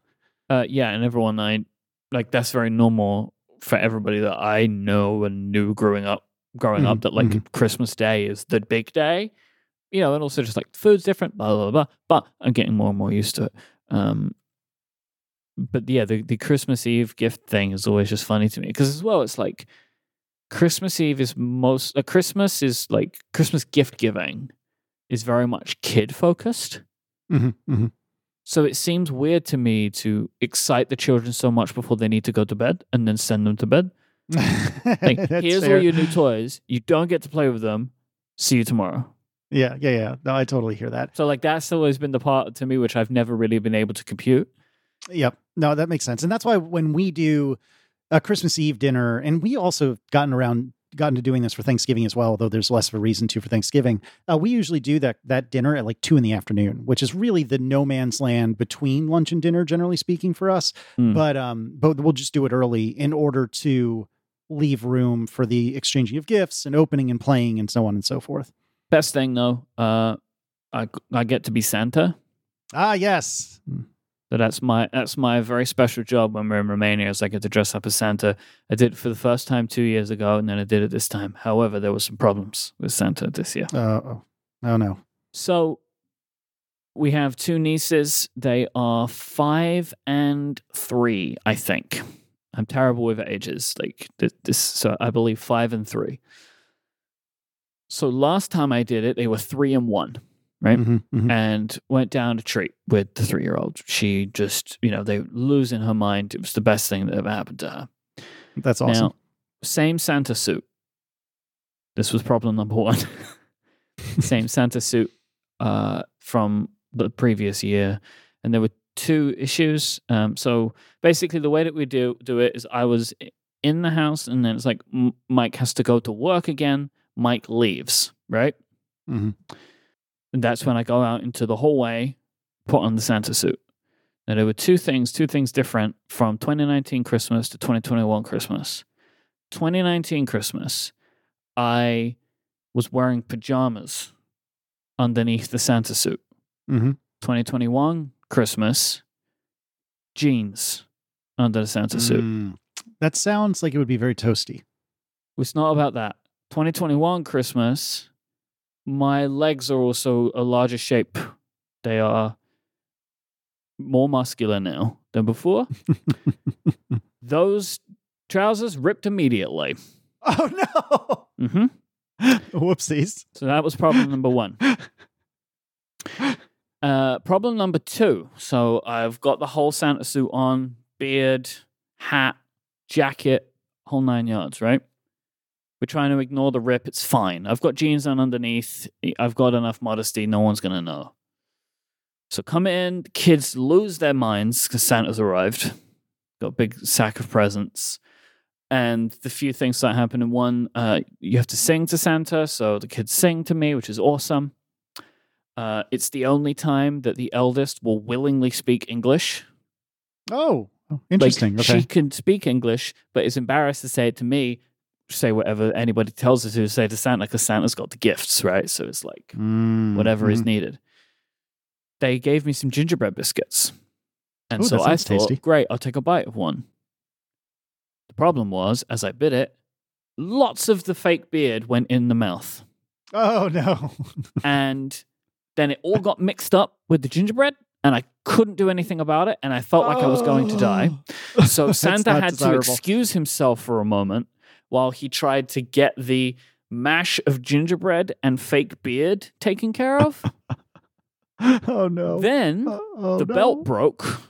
Uh, yeah, and everyone I like that's very normal for everybody that I know and knew growing up. Growing Mhm, up, that like mhm. Christmas Day is the big day, you know, and also just like food's different, blah blah blah. But I'm getting more and more used to it. Um, but yeah, the the Christmas Eve gift thing is always just funny to me because as well, it's like Christmas Eve is most uh, Christmas is like Christmas gift giving is very much kid focused. hmm hmm So it seems weird to me to excite the children so much before they need to go to bed and then send them to bed. Like, here's fair. all your new toys. You don't get to play with them. See you tomorrow. Yeah, yeah, yeah. No, I totally hear that. So like that's always been the part to me which I've never really been able to compute. Yep. No, that makes sense. And that's why when we do a Christmas Eve dinner, and we also have gotten around gotten to doing this for Thanksgiving as well, although there's less of a reason to for Thanksgiving. Uh, we usually do that that dinner at like two in the afternoon, which is really the no man's land between lunch and dinner, generally speaking, for us. Hmm. But um, but we'll just do it early in order to leave room for the exchanging of gifts and opening and playing and so on and so forth. Best thing though, uh, I I get to be Santa. Ah, yes. So that's my that's my very special job when we're in Romania is I get to dress up as Santa. I did it for the first time two years ago and then I did it this time. However, there were some problems with Santa this year. Uh, oh, oh no. So we have two nieces. They are five and three, I think. I'm terrible with ages. Like this, so I believe five and three. So last time I did it, they were three and one, right? Mhm, mhm. And went down to treat with the three year old. She just, you know, they losing her mind. It was the best thing that ever happened to her. That's awesome. Now, same Santa suit. This was problem number one. same Santa suit uh, from the previous year, and there were two issues. Um, so basically, the way that we do do it is I was in the house, and then it's like Myke has to go to work again. Myke leaves, right? Mhm. And that's when I go out into the hallway, put on the Santa suit. Now there were two things, two things different from 2019 Christmas to 2021 Christmas. 2019 Christmas, I was wearing pajamas underneath the Santa suit. Mhm. 2021 Christmas, jeans under the Santa suit. Mm. That sounds like it would be very toasty. It's not about that. 2021 Christmas, my legs are also a larger shape. They are more muscular now than before. Those trousers ripped immediately. oh no! hmm Whoopsies. So that was problem number one. Uh, problem number two. So I've got the whole Santa suit on, beard, hat, jacket, whole nine yards, right? We're trying to ignore the rip. It's fine. I've got jeans on underneath. I've got enough modesty. No one's going to know. So come in. Kids lose their minds because Santa's arrived. Got a big sack of presents. And the few things that happen in one, uh, you have to sing to Santa. So the kids sing to me, which is awesome. Uh, it's the only time that the eldest will willingly speak English. Oh, oh, Like, interesting. okay. She can speak English, but is embarrassed to say it to me. Say whatever anybody tells us to say to Santa, because Santa's got the gifts, right? So it's like Mm, whatever is mhm. needed. They gave me some gingerbread biscuits. And Ooh, so I thought, tasty. great, I'll take a bite of one. The problem was, as I bit it, lots of the fake beard went in the mouth. Oh no! and then it all got mixed up with the gingerbread and I couldn't do anything about it and I felt like I was going to die. So Santa had to excuse himself for a moment while he tried to get the mash of gingerbread and fake beard taken care of. oh no! Then oh, the no. belt broke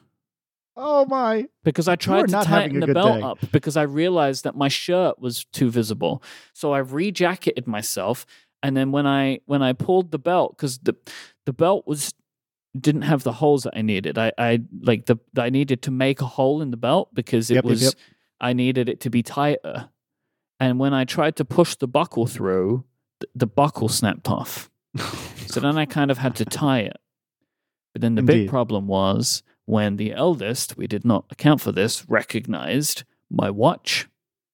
Oh my! because I tried to tighten the belt day. up because I realized that my shirt was too visible. So I re-jacketed myself, and then when I when I pulled the belt because the the belt was didn't have the holes that I needed. I I like the I needed to make a hole in the belt because it yep, was yep. I needed it to be tighter. And when I tried to push the buckle through, th- the buckle snapped off. So then I kind of had to tie it. But then the big problem was when the eldest, we did not account for this, recognized my watch,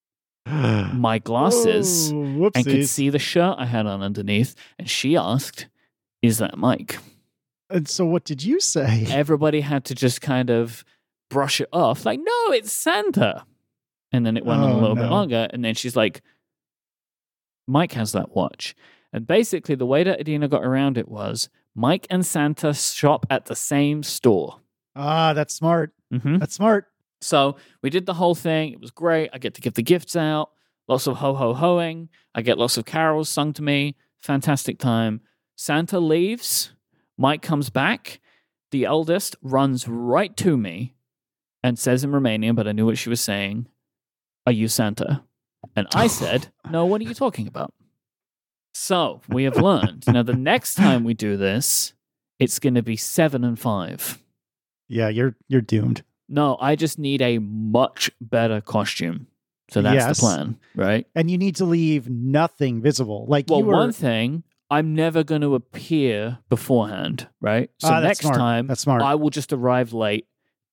my glasses, Oh, and could see the shirt I had on underneath. And she asked, Is that Myke? And so, what did you say? Everybody had to just kind of brush it off, like, No, it's Santa. And then it went on a Oh, little bit longer. And then she's like, Myke has that watch. And basically, the way that Adina got around it was Myke and Santa shop at the same store. Ah, that's smart. hmm That's smart. So we did the whole thing. It was great. I get to give the gifts out, lots of ho ho hoing. I get lots of carols sung to me. Fantastic time. Santa leaves. Myke comes back. The eldest runs right to me and says in Romanian, but I knew what she was saying, Are you Santa? And I said, No, what are you talking about? So we have learned. Now, the next time we do this, it's going to be seven and five. Yeah, you're you're doomed. No, I just need a much better costume. So that's Yes. the plan, right? And you need to leave nothing visible. Like Well, you were. one thing, I'm never going to appear beforehand, right? So Ah, next smart. time, That's smart. I will just arrive late,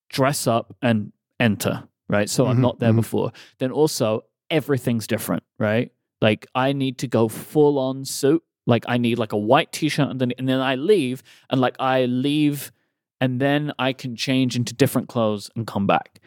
dress up, and enter, right? So I'm Mhm, not there mhm. before. Then also, everything's different, right? Like I need to go full on suit. Like I need like a white t-shirt underneath, and then I leave, and like I leave, and then I can change into different clothes and come back.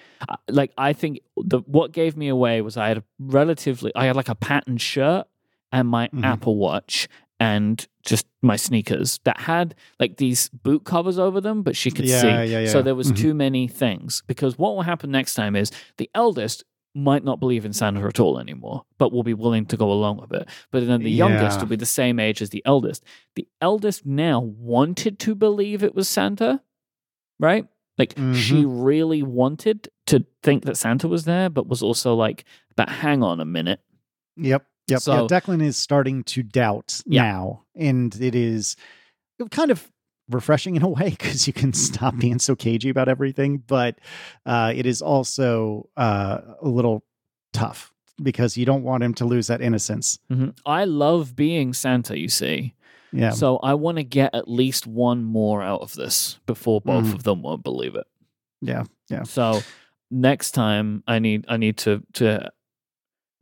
Like I think the what gave me away was I had a relatively, I had like a patterned shirt and my Mhm. Apple Watch and just my sneakers that had like these boot covers over them, but she could Yeah, see. yeah, yeah. So there was Mhm. too many things. Because what will happen next time is the eldest might not believe in Santa at all anymore, but will be willing to go along with it. But then the youngest will be the same age as the eldest. The eldest now wanted to believe it was Santa, right? Like she Mm-hmm. really wanted to think that Santa was there, but was also like, but hang on a minute. Yep. Yep. So- yeah, Declan is starting to doubt Yeah. now. And it is kind of refreshing in a way because you can stop being so cagey about everything. But uh, it is also uh, a little tough because you don't want him to lose that innocence. Mhm. I love being Santa, you see. Yeah. So I want to get at least one more out of this before both Mhm. of them won't believe it. yeah. Yeah. So next time I need I need to to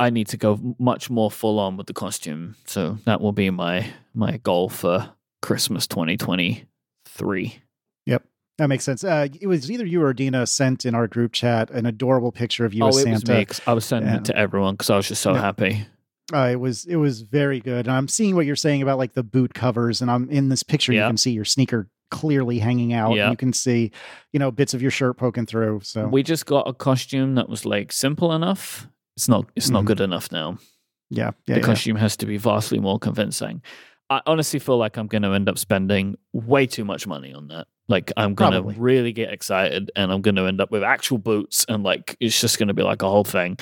I need to go much more full on with the costume. So that will be my my goal for Christmas 2023. Yep. That makes sense. Uh, it was either you or Dina sent in our group chat an adorable picture of you oh, as it was Santa. I was sending Yeah. it to everyone because I was just so Yeah. happy. Uh, it was it was very good. And I'm seeing what you're saying about like the boot covers, and I'm in this picture. Yeah. You can see your sneaker clearly hanging out. Yeah. You can see, you know, bits of your shirt poking through. So We just got a costume that was like simple enough. It's not it's not Mhm. good enough now. yeah, yeah, the yeah. costume has to be vastly more convincing. I honestly feel like I'm going to end up spending way too much money on that. Like I'm going to really get excited, and I'm going to end up with actual boots, and like it's just going to be like a whole thing.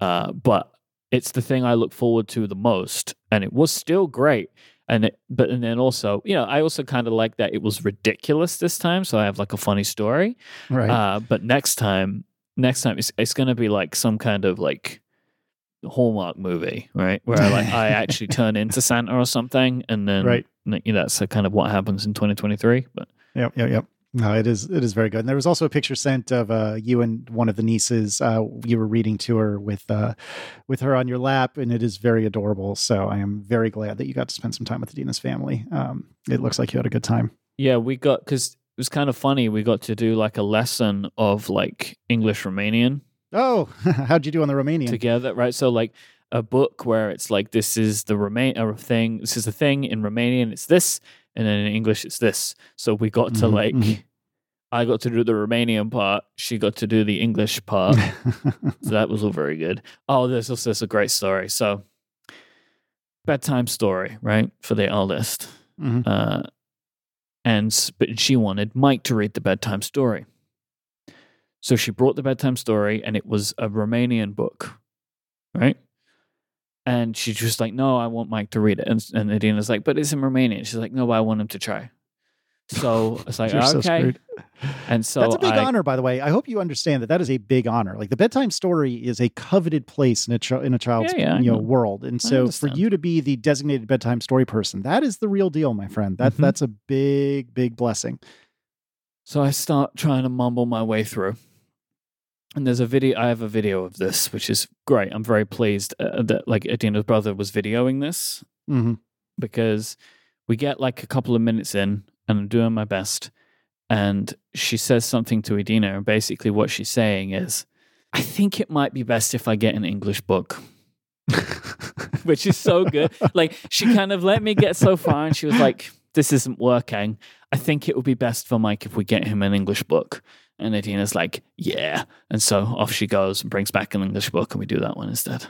Uh, but it's the thing I look forward to the most, and it was still great. And it, but and then also, you know, I also kind of like that it was ridiculous this time, so I have like a funny story. right. Uh, but next time, next time it's it's gonna be like some kind of like Hallmark movie, right? Where I, like I actually turn into Santa or something, and then Right. you know, that's kind of what happens in 2023. But Yep, yep, yep. No, it is it is very good. And there was also a picture sent of uh, you and one of the nieces. Uh, you were reading to her with uh, with her on your lap, and it is very adorable. So I am very glad that you got to spend some time with Adina's family. Um, it looks like you had a good time. yeah, we got because it was kind of funny. We got to do like a lesson of like English Romanian Oh, how'd you do on the Romanian? together, right? So like a book where it's like this is the Roman a thing, this is the thing in Romanian, it's this, and then in English it's this. So we got to Mhm, like. mhm. I got to do the Romanian part. She got to do the English part. so that was all very good. Oh, there's also this a great story. So, bedtime story, right, for the eldest. Mhm. Uh, and but she wanted Myke to read the bedtime story. So she brought the bedtime story, and it was a Romanian book, right? And she's just like, "No, I want Myke to read it." And, and Adina's like, "But it's in Romanian." She's like, "No, but I want him to try." So it's like, You're so okay. screwed. And so That's a big I, honor, by the way. I hope you understand that that is a big honor. Like the bedtime story is a coveted place in a ch- in a child's Yeah, yeah, you know, know. world, and so for you to be the designated bedtime story person, that is the real deal, my friend. That Mhm. that's a big big blessing. So I start trying to mumble my way through. And there's a video, I have a video of this, which is great. I'm very pleased uh, that like Adina's brother was videoing this hmm because we get like a couple of minutes in and I'm doing my best. And she says something to Adina, And basically, what she's saying is, I think it might be best if I get an English book, which is so good. like, she kind of let me get so far and she was like, This isn't working. I think it would be best for Myke if we get him an English book. And Adina's like, Yeah. And so off she goes and brings back an English book and we do that one instead.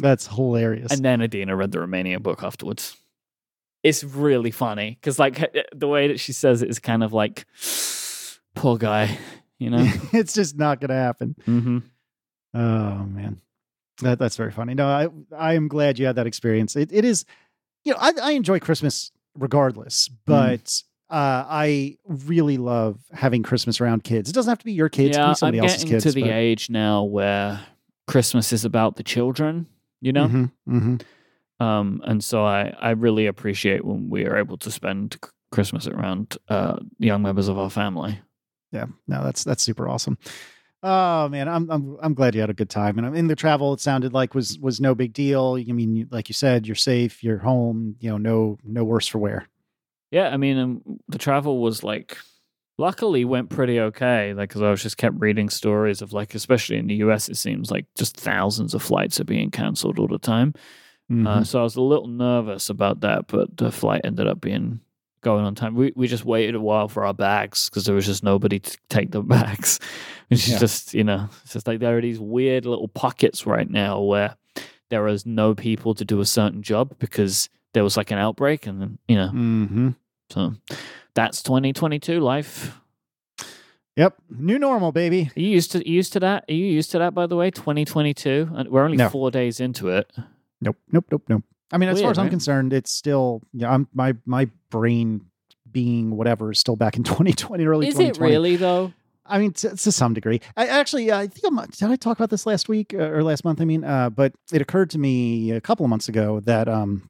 That's hilarious. And then Adina read the Romanian book afterwards. It's really funny because, like, the way that she says it is kind of like, poor guy, you know? it's just not going to happen. hmm Oh man, that that's very funny. No, I I am glad you had that experience. It it is, you know, I I enjoy Christmas regardless, Mm. but. Uh, I really love having Christmas around kids. It doesn't have to be your kids. it can yeah, be I'm somebody else's getting kids. to the but- age now where Christmas is about the children, you know? Mhm, mhm. Um, and so I, I really appreciate when we are able to spend Christmas around uh, young members of our family. Yeah, no, that's that's super awesome. Oh man, I'm I'm I'm glad you had a good time. And in the travel, it sounded like was was no big deal. I mean, like you said, you're safe, you're home. You know, no no worse for wear. Yeah, I mean, um, the travel was like, luckily went pretty okay. Like, because I was just kept reading stories of like, especially in the US, it seems like just thousands of flights are being cancelled all the time. Uh, Mhm. so I was a little nervous about that, but the flight ended up being going on time. We we just waited a while for our bags because there was just nobody to take the bags. It's Yeah. just you know, it's just like there are these weird little pockets right now where there is no people to do a certain job because there was like an outbreak, and then you know, Mhm. so that's 2022 life. Yep, new normal, baby. Are you used to you used to that? Are you used to that? By the way, 2022, and we're only No. four days into it. Nope, nope, nope, nope. I mean, as far Weird, as I'm right? concerned, it's still yeah. I'm my my brain being whatever is still back in 2020, early Is it really though? I mean, to, to some degree. I actually, I think I'm, did I talk about this last week uh, or last month? I mean, uh, but it occurred to me a couple of months ago that um,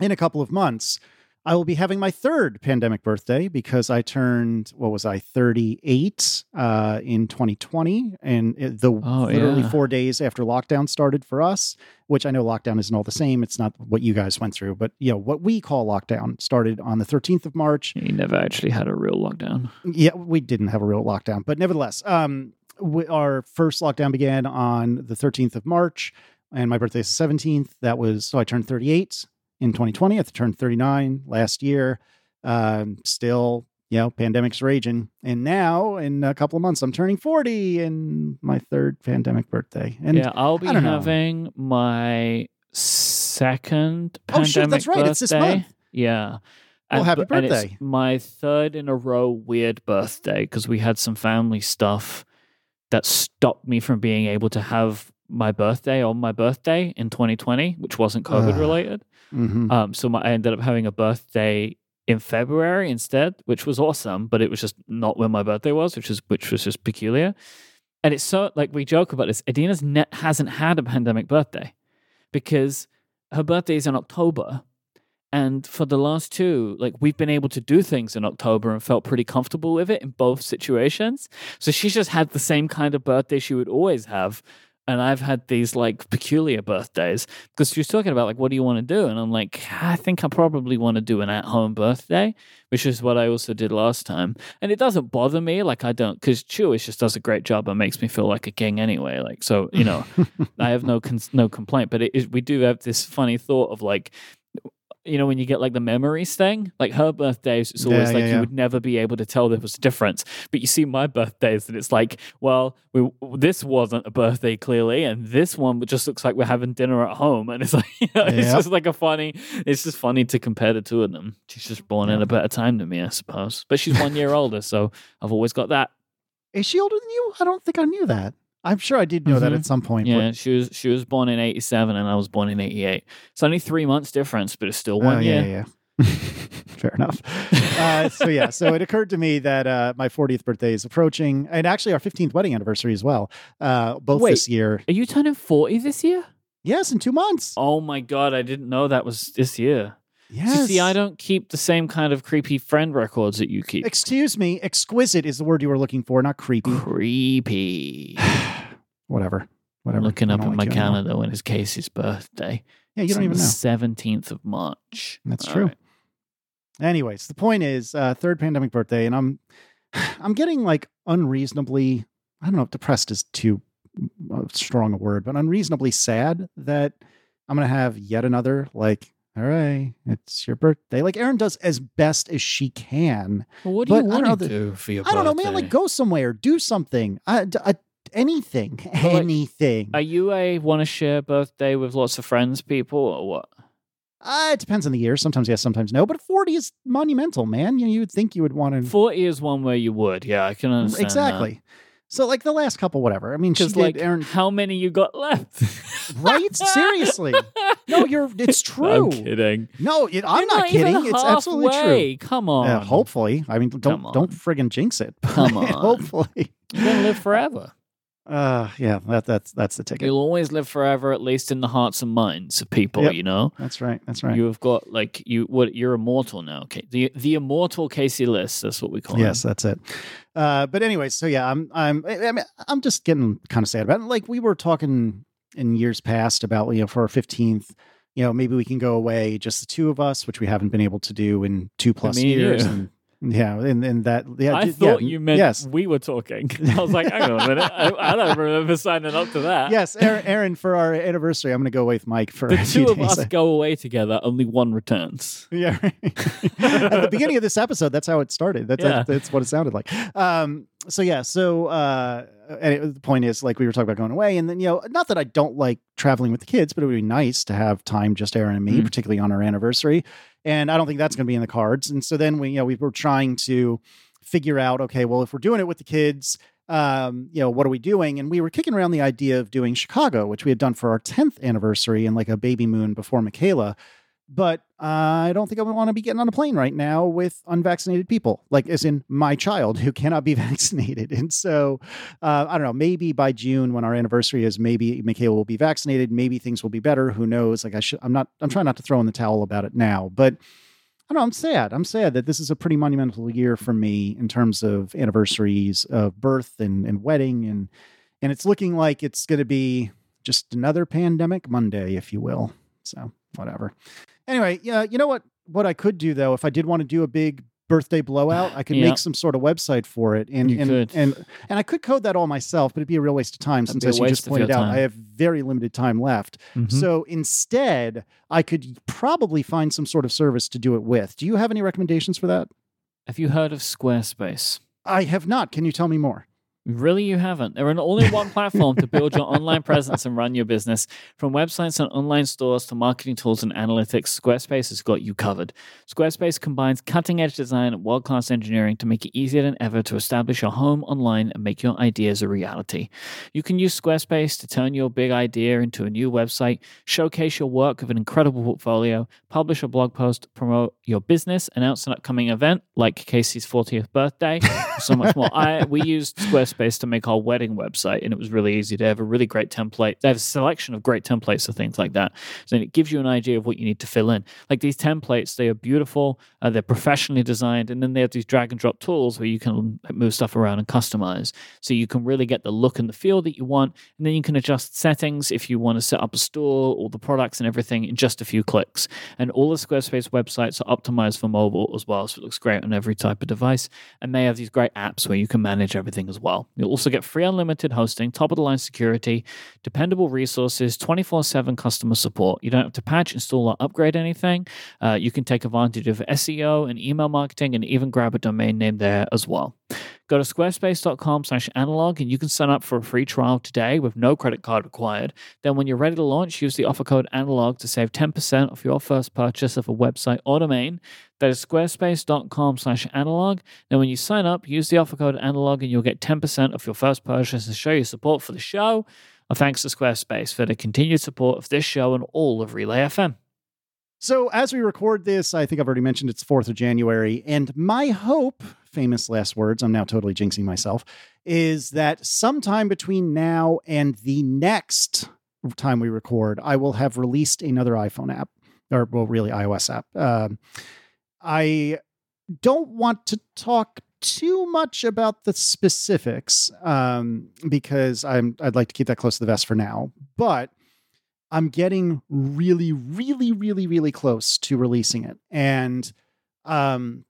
in a couple of months, I will be having my third pandemic birthday because I turned what was I 38 uh, in 2020, and it- the Oh, literally yeah. four days after lockdown started for us. Which I know lockdown isn't all the same. It's not what you guys went through, but you know what we call lockdown started on the 13th of March. You never actually had a real lockdown. Yeah, we didn't have a real lockdown, but nevertheless, um, we, our first lockdown began on the 13th of March, and my birthday is the 17th. That was so I turned 38 in 2020. at I turned 39 last year. Um, still, you know, pandemic's raging, and now in a couple of months, I'm turning 40 and my third pandemic birthday. And yeah, I'll be don't know. having my second Oh, pandemic shoot, that's right, birthday. it's this month. Yeah. Well, happy and it's birthday. my third in a row weird birthday because we had some family stuff that stopped me from being able to have my birthday on my birthday in 2020, which wasn't COVID Ugh. related. Mhm. Um, so my, I ended up having a birthday in February instead, which was awesome, but it was just not when my birthday was, which is which was just peculiar. And it's so like we joke about this. Adina's net hasn't had a pandemic birthday because her birthday is in October. And for the last two, like we've been able to do things in October and felt pretty comfortable with it in both situations. So she's just had the same kind of birthday she would always have. And I've had these like peculiar birthdays because she was talking about like, what do you want to do? And I'm like, I think I probably want to do an at home birthday, which is what I also did last time. And it doesn't bother me. Like, I don't, because Chewish just does a great job and makes me feel like a king anyway. Like, so, you know, I have no cons- no complaint, but it is, we do have this funny thought of like, you know, when you get like the memories thing, like her birthdays, it's always Yeah, like yeah, you yeah. would never be able to tell there was a difference. But you see my birthdays, and it's like, well, we, this wasn't a birthday clearly, and this one just looks like we're having dinner at home, and it's like, you know, it's just like a funny. It's just funny to compare the two of them. She's just born in a better time than me, I suppose. But she's one year older, so I've always got that. Is she older than you? I don't think I knew that. I'm sure I did know that Mhm. at some point. Yeah, she was she was born in '87, and I was born in '88. It's only three months difference, but it's still but, one Oh, year. yeah, yeah, yeah. Fair enough. Uh, so yeah, so it occurred to me that uh, my 40th birthday is approaching, and actually our 15th wedding anniversary as well. Uh, both Wait. this year. Are you turning 40 this year? Yes, in two months. Oh my god, I didn't know that was this year. Yes. You see, I don't keep the same kind of creepy friend records that you keep. Excuse me. Exquisite is the word you were looking for, not creepy. creepy. Whatever. Whatever. I'm looking up at like my you anymore. calendar when it's Casey's birthday. Yeah, you It's don't even know. 17th of March. That's All true. right. Anyways, the point is, uh, third pandemic birthday, and I'm, I'm getting like unreasonably, I don't know if depressed is too uh, strong a word, but unreasonably sad that I'm gonna have yet another like, all right, it's your birthday. Like Erin does as best as she can. Well, what do But you want to the- do for your I don't know, man. Like go somewhere, do something, I, I- anything, like, anything. Are you a want to share birthday with lots of friends, people, or what? Uh, it depends on the year. Sometimes yes, sometimes no. But 40 is monumental, man. You, you would think you would want to. 40 is one where you would. Yeah, I can understand. Exactly. So, like the last couple, whatever. I mean, she did, like, Erin, how many you got left? right? Seriously. No, you're. It's true. I'm kidding. No, it, I'm not, even kidding. It's absolutely true. Come on. Yeah, hopefully. I mean, don't don't friggin' jinx it. Come on. hopefully. You're gonna live forever. Uh, yeah. That that's that's the ticket. You'll always live forever, at least in the hearts and minds of people. Yep. You know. That's right. That's right. You have got like you. What you're immortal now. Okay. The the immortal Casey Liss. That's what we call it. yes, him. that's it. Uh, but anyway, so yeah, I'm I'm I mean, I'm just getting kind of sad about it. Like we were talking in years past about you know for our 15th, you know maybe we can go away just the two of us, which we haven't been able to do in two plus years. And, yeah, and and that yeah, I thought yeah, you meant yes. we were talking. I was like, hang on a minute. I, I don't remember signing up to that. Yes, Erin, Erin, for our anniversary, I'm going to go away with Myke for The two of days. us go away together. Only one returns. Yeah. right. At the beginning of this episode, that's how it started. That's Yeah. that's what it sounded like. Um, so yeah, so uh, and it, the point is, like we were talking about going away, and then you know, not that I don't like traveling with the kids, but it would be nice to have time just Erin and me, Mhm. particularly on our anniversary. And I don't think that's going to be in the cards. And so then we, you know, we were trying to figure out, okay, well, if we're doing it with the kids, um, you know, what are we doing? And we were kicking around the idea of doing Chicago, which we had done for our 10th anniversary and like a baby moon before Michaela. But I don't think I would want to be getting on a plane right now with unvaccinated people, like as in my child who cannot be vaccinated. And so uh, I don't know, maybe by June when our anniversary is, maybe Michaela will be vaccinated. Maybe things will be better. Who knows? Like I should, I'm not, I'm trying not to throw in the towel about it now, but I don't know. I'm sad. I'm sad that this is a pretty monumental year for me in terms of anniversaries of birth and, and wedding. And, and it's looking like it's going to be just another pandemic Monday, if you will. So whatever. Anyway, yeah, you know what? What I could do though, if I did want to do a big birthday blowout, I could Yeah. make some sort of website for it, and You and, could. and and I could code that all myself, but it'd be a real waste of time That'd since, as you just pointed out, time. I have very limited time left. Mhm. So instead, I could probably find some sort of service to do it with. Do you have any recommendations for that? Have you heard of Squarespace? I have not. Can you tell me more? Really, you haven't. They're an all-in-one platform to build your online presence and run your business. From websites and online stores to marketing tools and analytics, Squarespace has got you covered. Squarespace combines cutting-edge design and world-class engineering to make it easier than ever to establish your home online and make your ideas a reality. You can use Squarespace to turn your big idea into a new website, showcase your work with an incredible portfolio, publish a blog post, promote your business, announce an upcoming event like Casey's 40th birthday, so much more. I we used Squarespace to make our wedding website, and it was really easy. They have a really great template. They have a selection of great templates for things like that. So it gives you an idea of what you need to fill in. Like these templates, they are beautiful. Uh, they're professionally designed, and then they have these drag and drop tools where you can move stuff around and customize. So you can really get the look and the feel that you want, and then you can adjust settings if you want to set up a store, all the products and everything in just a few clicks. And all the Squarespace websites are optimized for mobile as well, so it looks great on every type of device. And they have these great apps where you can manage everything as well. You'll also get free unlimited hosting, top of the line security, dependable resources, 24 7 customer support. You don't have to patch, install, or upgrade anything. Uh, you can take advantage of SEO and email marketing and even grab a domain name there as well. Go to squarespace.com slash analog and you can sign up for a free trial today with no credit card required. Then when you're ready to launch, use the offer code analog to save 10% off your first purchase of a website or domain. That is squarespace.com slash analog. Then when you sign up, use the offer code analog and you'll get 10% off your first purchase and show your support for the show. And thanks to Squarespace for the continued support of this show and all of Relay FM. So, as we record this, I think I've already mentioned it's 4th of January. And my hope, famous last words, I'm now totally jinxing myself, is that sometime between now and the next time we record, I will have released another iPhone app, or, well, really, iOS app. Um, I don't want to talk too much about the specifics um, because I'm I'd like to keep that close to the vest for now. But I'm getting really, really, really, really close to releasing it, and um,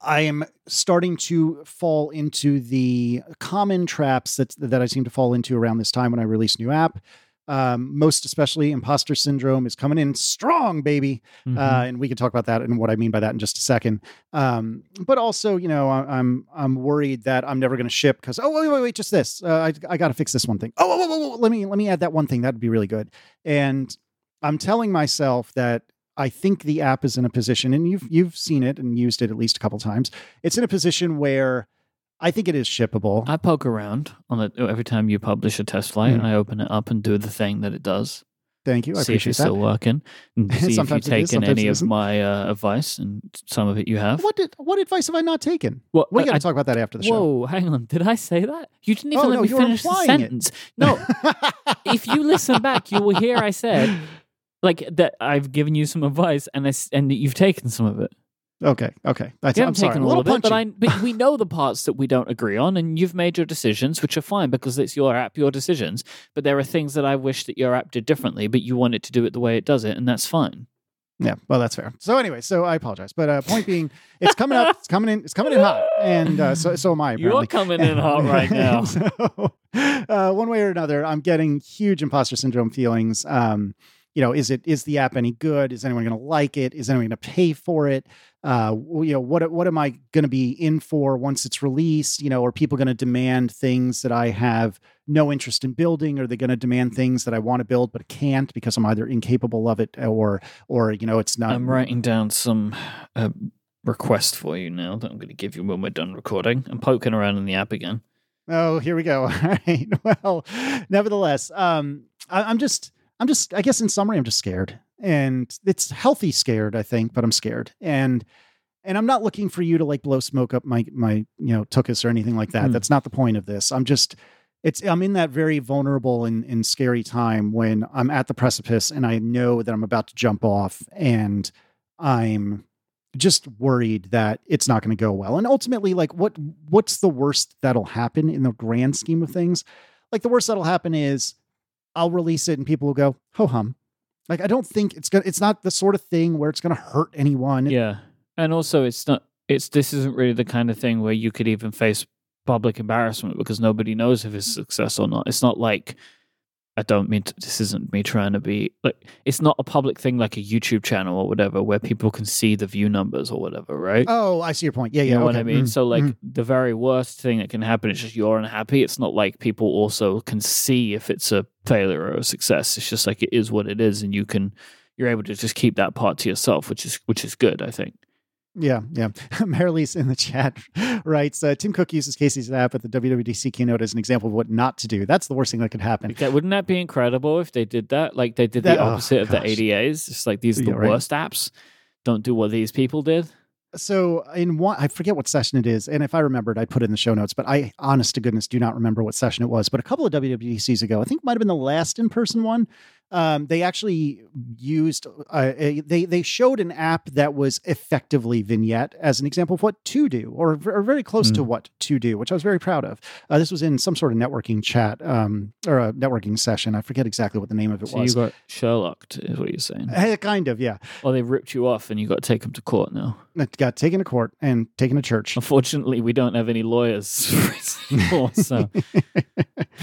I am starting to fall into the common traps that that I seem to fall into around this time when I release new app. Um, most especially, imposter syndrome is coming in strong, baby. Mhm. Uh, and we can talk about that and what I mean by that in just a second. Um, but also, you know, I, I'm I'm worried that I'm never going to ship because oh wait wait wait just this uh, I I got to fix this one thing. Oh, whoa, whoa, whoa, whoa, let me let me add that one thing that'd be really good. And I'm telling myself that I think the app is in a position, and you've you've seen it and used it at least a couple times. It's in a position where I think it is shippable. I poke around on it every time you publish a test flight, Mm. and I open it up and do the thing that it does. Thank you. I appreciate that. see if that. still working. And see if you've Sometimes it is, taken any of my uh, advice, and some of it you have. What did what advice have I not taken? Well, We got to talk about that after the show. Whoa, hang on. Did I say that? You didn't even Oh, let no, me finish the implying it. sentence. No, if you listen back, you will hear I said like that. I've given you some advice, and I and you've taken some of it. Okay, okay. That's, You I'm haven't sorry. a little of it, but. I, but we know the parts that we don't agree on, and you've made your decisions, which are fine because it's your app, your decisions. But there are things that I wish that your app did differently, but you want it to do it the way it does it, and that's fine. Yeah, well, that's fair. So anyway, so I apologize, but uh, point being, it's coming up. It's coming in. It's coming in hot, and uh, so so am I. You're Apparently. coming in hot right now. so, uh, one way or another, I'm getting huge imposter syndrome feelings. Um, you know, is it is the app any good? Is anyone going to like it? Is anyone going to pay for it? Uh, you know, what what am I going to be in for once it's released? You know, are people going to demand things that I have no interest in building? Are they going to demand things that I want to build but can't because I'm either incapable of it or or you know, it's not. I'm writing down some uh, request for you now that I'm going to give you when we're done recording. I'm poking around in the app again. Oh, here we go. All right. Well, nevertheless, um, I, I'm just, I'm just, I guess in summary, I'm just scared, and it's healthy scared, I think, but I'm scared, and and I'm not looking for you to like blow smoke up my my you know tuchus or anything like that. Hmm. That's not the point of this. I'm just. It's I'm in that very vulnerable and, and scary time when I'm at the precipice and I know that I'm about to jump off and I'm just worried that it's not going to go well. And ultimately, like what what's the worst that'll happen in the grand scheme of things? Like the worst that'll happen is I'll release it and people will go, ho hum. Like I don't think it's gonna it's not the sort of thing where it's gonna hurt anyone. Yeah, and also it's not. It's this isn't really the kind of thing where you could even face public embarrassment because nobody knows if it's success or not. It's not like I don't mean to, this isn't me trying to be like it's not a public thing like a YouTube channel or whatever where people can see the view numbers or whatever, right? Oh, I see your point. Yeah, You yeah. know what. I mean? Mm, So like mm. the very worst thing that can happen is just you're unhappy. It's not like people also can see if it's a failure or a success. It's just like it is what it is, and you can you're able to just keep that part to yourself, which is which is good, I think. Yeah, yeah. Marilise in the chat writes uh, Tim Cook uses Casey's app at the WWDC keynote as an example of what not to do. That's the worst thing that could happen. That, wouldn't that be incredible if they did that? Like they did That- the oh, opposite of the. ADAs. It's like these are the Yeah, right. worst apps. Don't do what these people did. So in one, I forget what session it is, and if I remembered, I'd put it in the show notes. But I, honest to goodness, do not remember what session it was. But a couple of WWDCs ago, I think it might have been the last in-person one. Um, they actually used uh, a, they they showed an app that was effectively vignette as an example of what to do, or, or very close to Mm. what to do, which I was very proud of. Uh, this was in some sort of networking chat um, or a networking session. I forget exactly what the name of it So you was. got Sherlocked, is what you're saying. Eh, kind of, yeah. Or they ripped you off and you got to take them to court now. It got taken to court and taken to church. Unfortunately, we don't have any lawyers anymore. So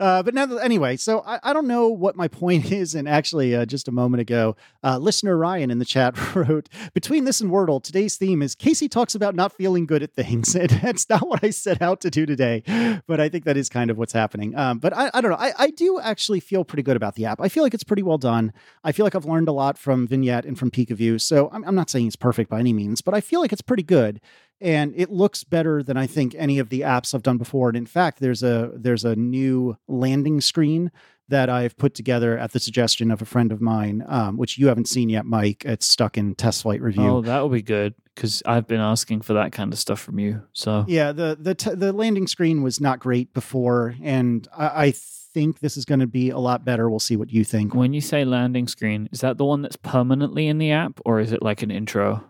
uh, but now, anyway, so I, I don't know what my point is. And actually, uh, just a moment ago, uh, listener Ryan in the chat wrote, "Between this and Wordle, today's theme is Casey talks about not feeling good at things." And that's not what I set out to do today, but I think that is kind of what's happening. Um, but I, I don't know. I, I do actually feel pretty good about the app. I feel like it's pretty well done. I feel like I've learned a lot from Vignette and from Peek-a-View. So I'm, I'm not saying it's perfect by any means, but I feel like it's pretty good and it looks better than I think any of the apps I've done before. And in fact, there's a there's a new landing screen that I've put together at the suggestion of a friend of mine, um, which you haven't seen yet, Myke. It's stuck in test flight review. Oh, that will be good because I've been asking for that kind of stuff from you. So Yeah, the the t- the landing screen was not great before, and I, I think this is going to be a lot better. We'll see what you think. when you say landing screen, is that the one that's permanently in the app, or is it like an intro?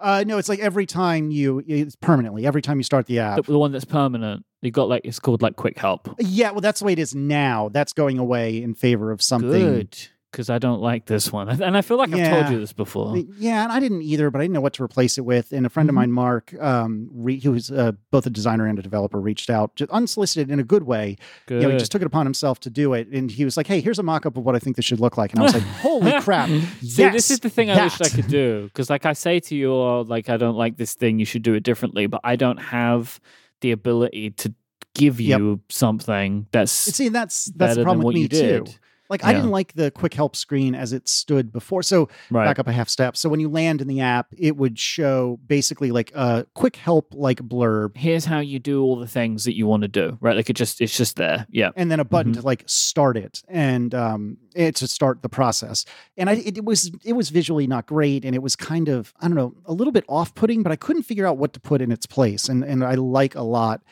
Uh, no, it's like every time you, it's permanently. Every time you start the app. The, the one that's permanent. You got like it's called like quick help. Yeah, well, that's the way it is now. That's going away in favor of something. Good, because I don't like this one, and I feel like I've told you this before. Yeah, and I didn't either, but I didn't know what to replace it with. And a friend Mhm. of mine, Mark, um, re- who's uh, both a designer and a developer, reached out, just unsolicited in a good way. Good. You know, he just took it upon himself to do it, and he was like, "Hey, here's a mock-up of what I think this should look like." And I was like, "Holy crap!" See, yes, this is the thing I wish I could do because, like, I say to you, oh, like, I don't like this thing. You should do it differently, but I don't have the ability to give Yep. you something that's See, that's that's better the problem than what with me you too. Like, I didn't like the quick help screen as it stood before. So Right. back up a half step. So when you land in the app, it would show basically like a quick help like blurb Here's how you do all the things that you want to do. Right. Like it just it's just there. Yeah. and then a button Mm-hmm. to like start it and um it to start the process and i it, was it was visually not great and it was kind of i don't know a little bit off-putting but i couldn't figure out what to put in its place and and i like a lot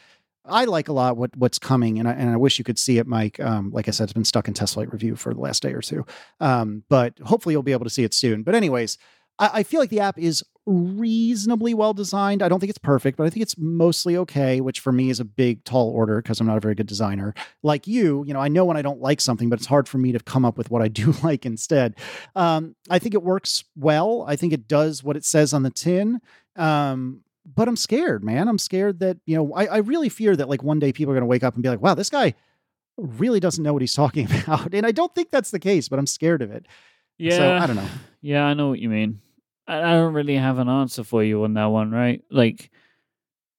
I like a lot what what's coming, and I, and I wish you could see it, Myke. Um, like I said, it's been stuck in test flight review for the last day or two, um, but hopefully you'll be able to see it soon. But anyways, I, I feel like the app is reasonably well designed. I don't think it's perfect, but I think it's mostly okay, which for me is a big tall order because I'm not a very good designer. Like you, you know, I know when I don't like something, but it's hard for me to come up with what I do like instead. Um, I think it works well. I think it does what it says on the tin. Um, but I'm scared, man. I'm scared that, you know, I, I really fear that like one day people are going to wake up and be like, wow, this guy really doesn't know what he's talking about. And I don't think that's the case, but I'm scared of it. Yeah. So I don't know. Yeah, I know what you mean. I, I don't really have an answer for you on that one, right? Like,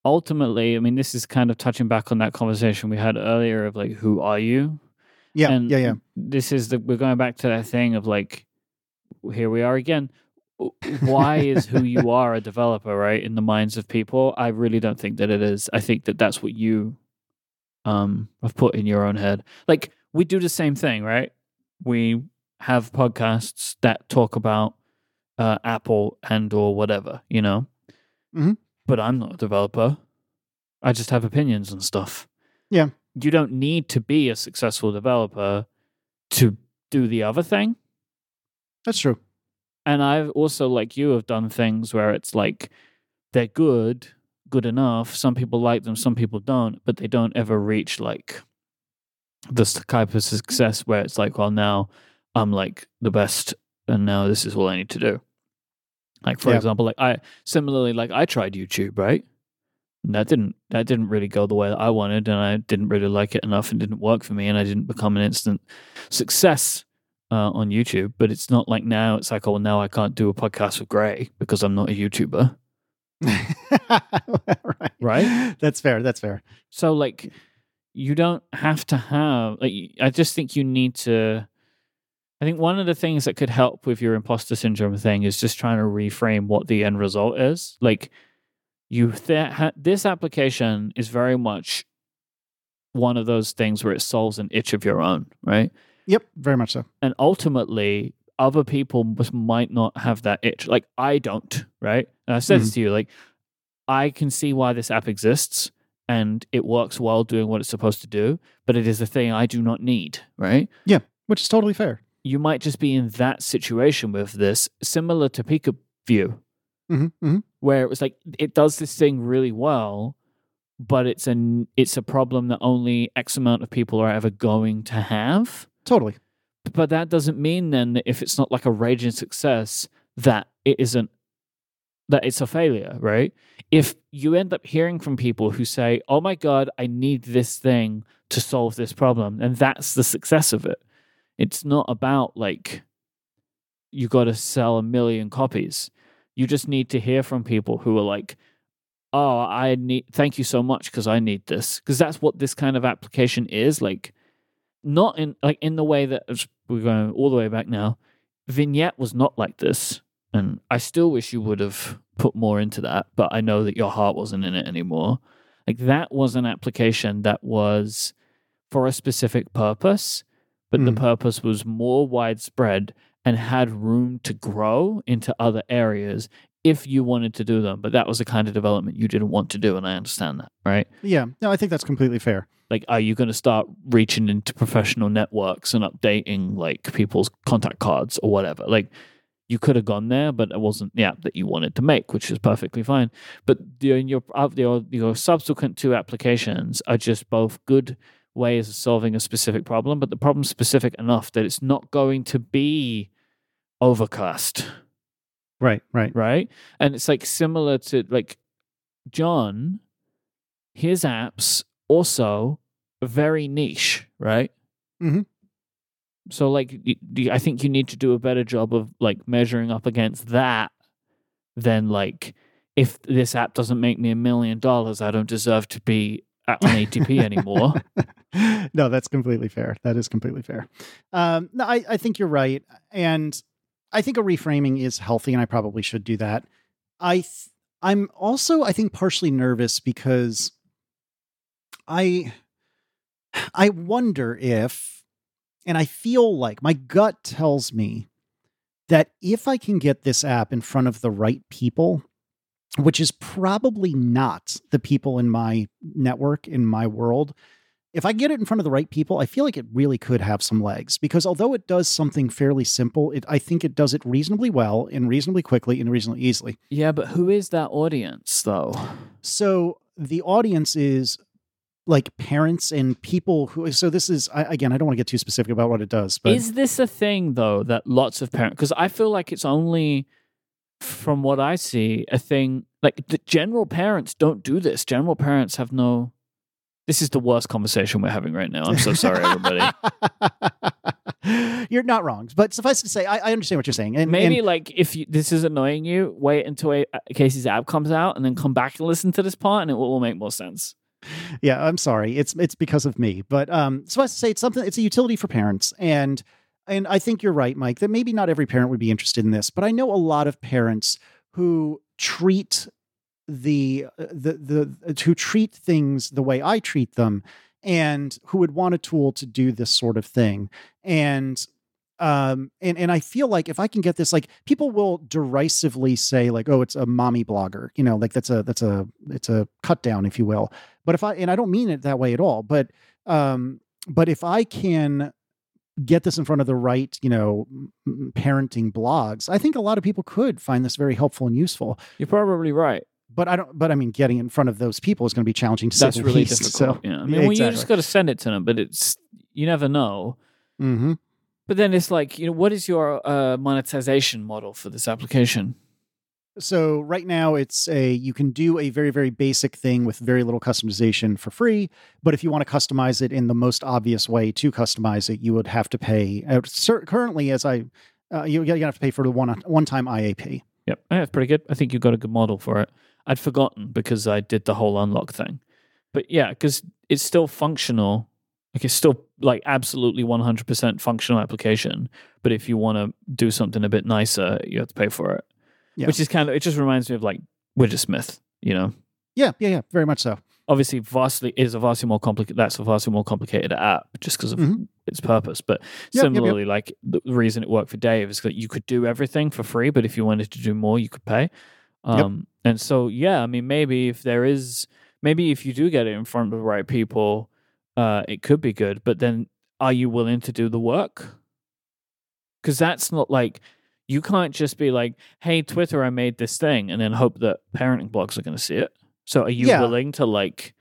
ultimately, I mean, this is kind of touching back on that conversation we had earlier of like, who are you? Yeah. and yeah. Yeah. This is the we're going back to that thing of like, here we are again. Why is who you are a developer, right? In the minds of people, I really don't think that it is. I think that that's what you um have put in your own head. Like we do the same thing, right? We have podcasts that talk about uh, Apple and or whatever, you know. Mhm. But I'm not a developer. I just have opinions and stuff. Yeah. You don't need to be a successful developer to do the other thing. That's true. And I've also, like you, have done things where it's like they're good, good enough. Some people like them, some people don't, but they don't ever reach like this type of success where it's like, well, now I'm like the best, and now this is all I need to do. Like for Yeah. example, like I similarly, like I tried YouTube, right? And that didn't that didn't really go the way that I wanted, and I didn't really like it enough, and didn't work for me, and I didn't become an instant success uh, on YouTube. But it's not like now. It's like, oh, well, now I can't do a podcast with Gray because I'm not a YouTuber, right. right? That's fair. That's fair. So like, you don't have to have. Like, I just think you need to. I think one of the things that could help with your imposter syndrome thing is just trying to reframe what the end result is. Like, you th- ha- this application is very much one of those things where it solves an itch of your own, right? Yep. Very much so. and ultimately other people just might not have that itch like i don't right and i said this to you like i can see why this app exists and it works well doing what it's supposed to do but it is a thing i do not need right Yeah, Which is totally fair. you might just be in that situation with this similar to Pika View, hmm hmm where it was like it does this thing really well but it's an it's a problem that only x amount of people are ever going to have Totally. but that doesn't mean then that if it's not like a raging success that it isn't that it's a failure right? If you end up hearing from people who say oh my god i need this thing to solve this problem and that's the success of it. It's not about like you got to sell a million copies. You just need to hear from people who are like oh i need thank you so much because i need this because that's what this kind of application is like not in like in the way that we're going all the way back now vignette was not like this and i still wish you would have put more into that but i know that your heart wasn't in it anymore like that was an application that was for a specific purpose, but the Mm. purpose was more widespread and had room to grow into other areas if you wanted to do them. But that was the kind of development you didn't want to do, and I understand that, right? Yeah, no, I think that's completely fair. Like, are you going to start reaching into professional networks and updating like people's contact cards or whatever? Like, you could have gone there, but it wasn't the app that you wanted to make, which is perfectly fine. But the, your uh, your your subsequent two applications are just both good ways of solving a specific problem, but the problem's specific enough that it's not going to be overcast Right, right. right? And it's like similar to like John, his apps also very niche, right? Mhm. So like, I think you need to do a better job of like measuring up against that than like if this app doesn't make me a million dollars, I don't deserve to be at- on ATP anymore. no, that's completely fair. That is completely fair. Um, no, I, I think you're right, and I think a reframing is healthy, and I probably should do that. I th- I'm also I think partially nervous because I I wonder if, and I feel like my gut tells me that if I can get this app in front of the right people, which is probably not the people in my network in my world if I get it in front of the right people, I feel like it really could have some legs because although it does something fairly simple, it I think it does it reasonably well and reasonably quickly and reasonably easily. yeah, but who is that audience though? So the audience is like parents and people who so this is I, again I don't want to get too specific about what it does, but is this a thing though that lots of parents? Because I feel like it's only, from what I see, a thing like the general parents don't do this. General parents have no. This is the worst conversation we're having right now. I'm so sorry, everybody. you're not wrong, but suffice to say, I, I understand what you're saying. And Maybe and- like if you, this is annoying you, wait until a, Casey's app comes out and then come back and listen to this part, and it will, make more sense. yeah i'm sorry it's it's because of me but um so i say it's something it's a utility for parents and and i think you're right Myke that maybe not every parent would be interested in this but i know a lot of parents who treat the uh, the the who treat things the way i treat them and who would want a tool to do this sort of thing. And um and and i feel like if i can get this like people will derisively say like oh it's a mommy blogger you know like that's a that's a it's a cut down if you will. But if i and i don't mean it that way at all but um but if i can get this in front of the right you know parenting blogs i think a lot of people could find this very helpful and useful. You're probably right. But i don't but i mean getting in front of those people is going to be challenging to That's really least, difficult. so yeah, I mean, well, you just exactly. got to send it to them, but it's you never know. hmm But then it's like, you know, what is your uh, monetization model for this application? So right now it's a you can do a very very basic thing with very little customization for free, but if you want to customize it in the most obvious way to customize it, you would have to pay. Uh, currently, as I uh, you you have to pay for the one one time IAP. Yep, yeah, it's pretty good. I think you've got a good model for it. I'd forgotten because I did the whole unlock thing, but yeah, because it's still functional. Like it's still like absolutely one hundred percent functional application. But if you want to do something a bit nicer, you have to pay for it. Yeah. Which is kind of it. Just reminds me of like Widgetsmith. You know, Yeah, yeah, yeah, very much so. obviously vastly is a vastly more complicated that's a vastly more complicated app just because of Mhm. its purpose but yep, yep. similarly like the reason it worked for dave is that you could do everything for free but if you wanted to do more you could pay um and so yeah i mean maybe if there is maybe if you do get it in front of the right people uh it could be good but then are you willing to do the work? Because that's not like you can't just be like hey twitter i made this thing and then hope that parenting blogs are going to see it. So are you Yeah. willing to like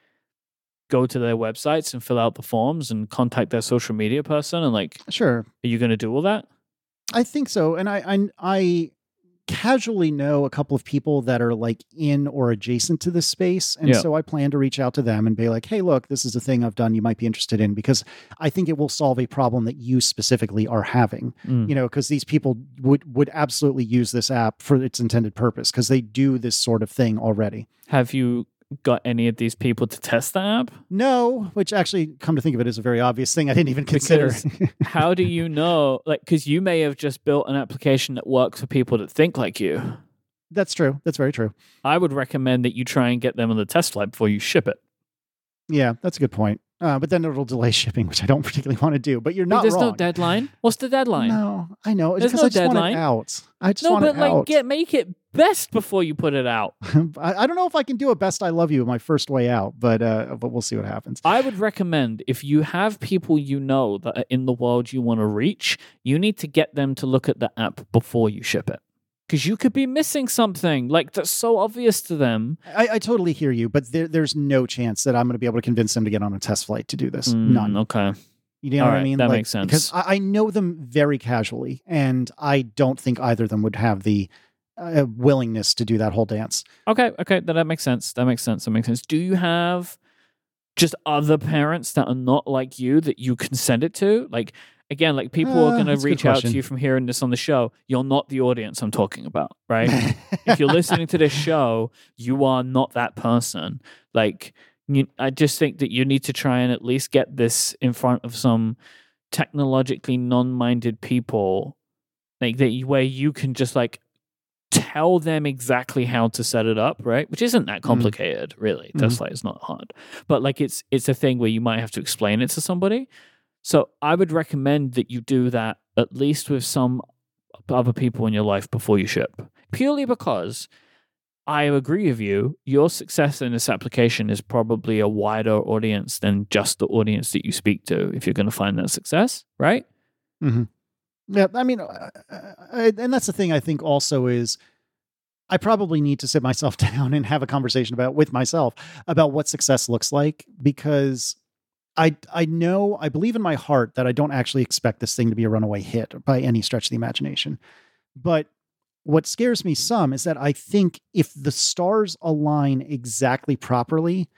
go to their websites and fill out the forms and contact their social media person and like Sure, are you going to do all that? I think so, and I I, I casually know a couple of people that are like in or adjacent to this space, and Yeah. so I plan to reach out to them and be like, "Hey, look, this is a thing I've done. You might be interested in because I think it will solve a problem that you specifically are having." Mm. you know because these people would would absolutely use this app for its intended purpose because they do this sort of thing already have you got any of these people to test the app? No which actually come to think of it is a very obvious thing i didn't even consider. How do you know like because you may have just built an application that works for people that think like you. That's true. That's very true. I would recommend that you try and get them on the test flight before you ship it. Yeah that's a good point Uh, but then it'll delay shipping, which I don't particularly want to do. But you're not There's wrong. no deadline. What's the deadline? No, I know. It's There's no I just want deadline. it out. I just No, want but it like out. get make it best before you put it out. I, I don't know if I can do a best I love you my first way out, but uh, but we'll see what happens. I would recommend if you have people you know that are in the world you want to reach, you need to get them to look at the app before you ship it. Because you could be missing something like that's so obvious to them. I, I totally hear you, but there, there's no chance that I'm going to be able to convince them to get on a test flight to do this. Mm, None. Okay. You know All what I mean? that Like, makes sense. Because I, I know them very casually, and I don't think either of them would have the uh, willingness to do that whole dance. Okay. Okay. That, that makes sense. That makes sense. That makes sense. Do you have just other parents that are not like you that you can send it to? Like, again, like people are Uh, going to that's reach out to you from hearing this on the show. You're not the audience I'm talking about, right? if you're listening to this show, you are not that person. Like, you, I just think that you need to try and at least get this in front of some technologically non-minded people, like that, where you can just like tell them exactly how to set it up, right? Which isn't that complicated, really. Mhm. Tesla is not hard, but like it's it's a thing where you might have to explain it to somebody. So I would recommend that you do that at least with some other people in your life before you ship, purely because I agree with you. Your success in this application is probably a wider audience than just the audience that you speak to if you're going to find that success, right? Yeah, I mean, uh, uh, and that's the thing. I think also is I probably need to sit myself down and have a conversation about with myself about what success looks like because I I know I believe in my heart that I don't actually expect this thing to be a runaway hit by any stretch of the imagination. But what scares me some is that I think if the stars align exactly properly,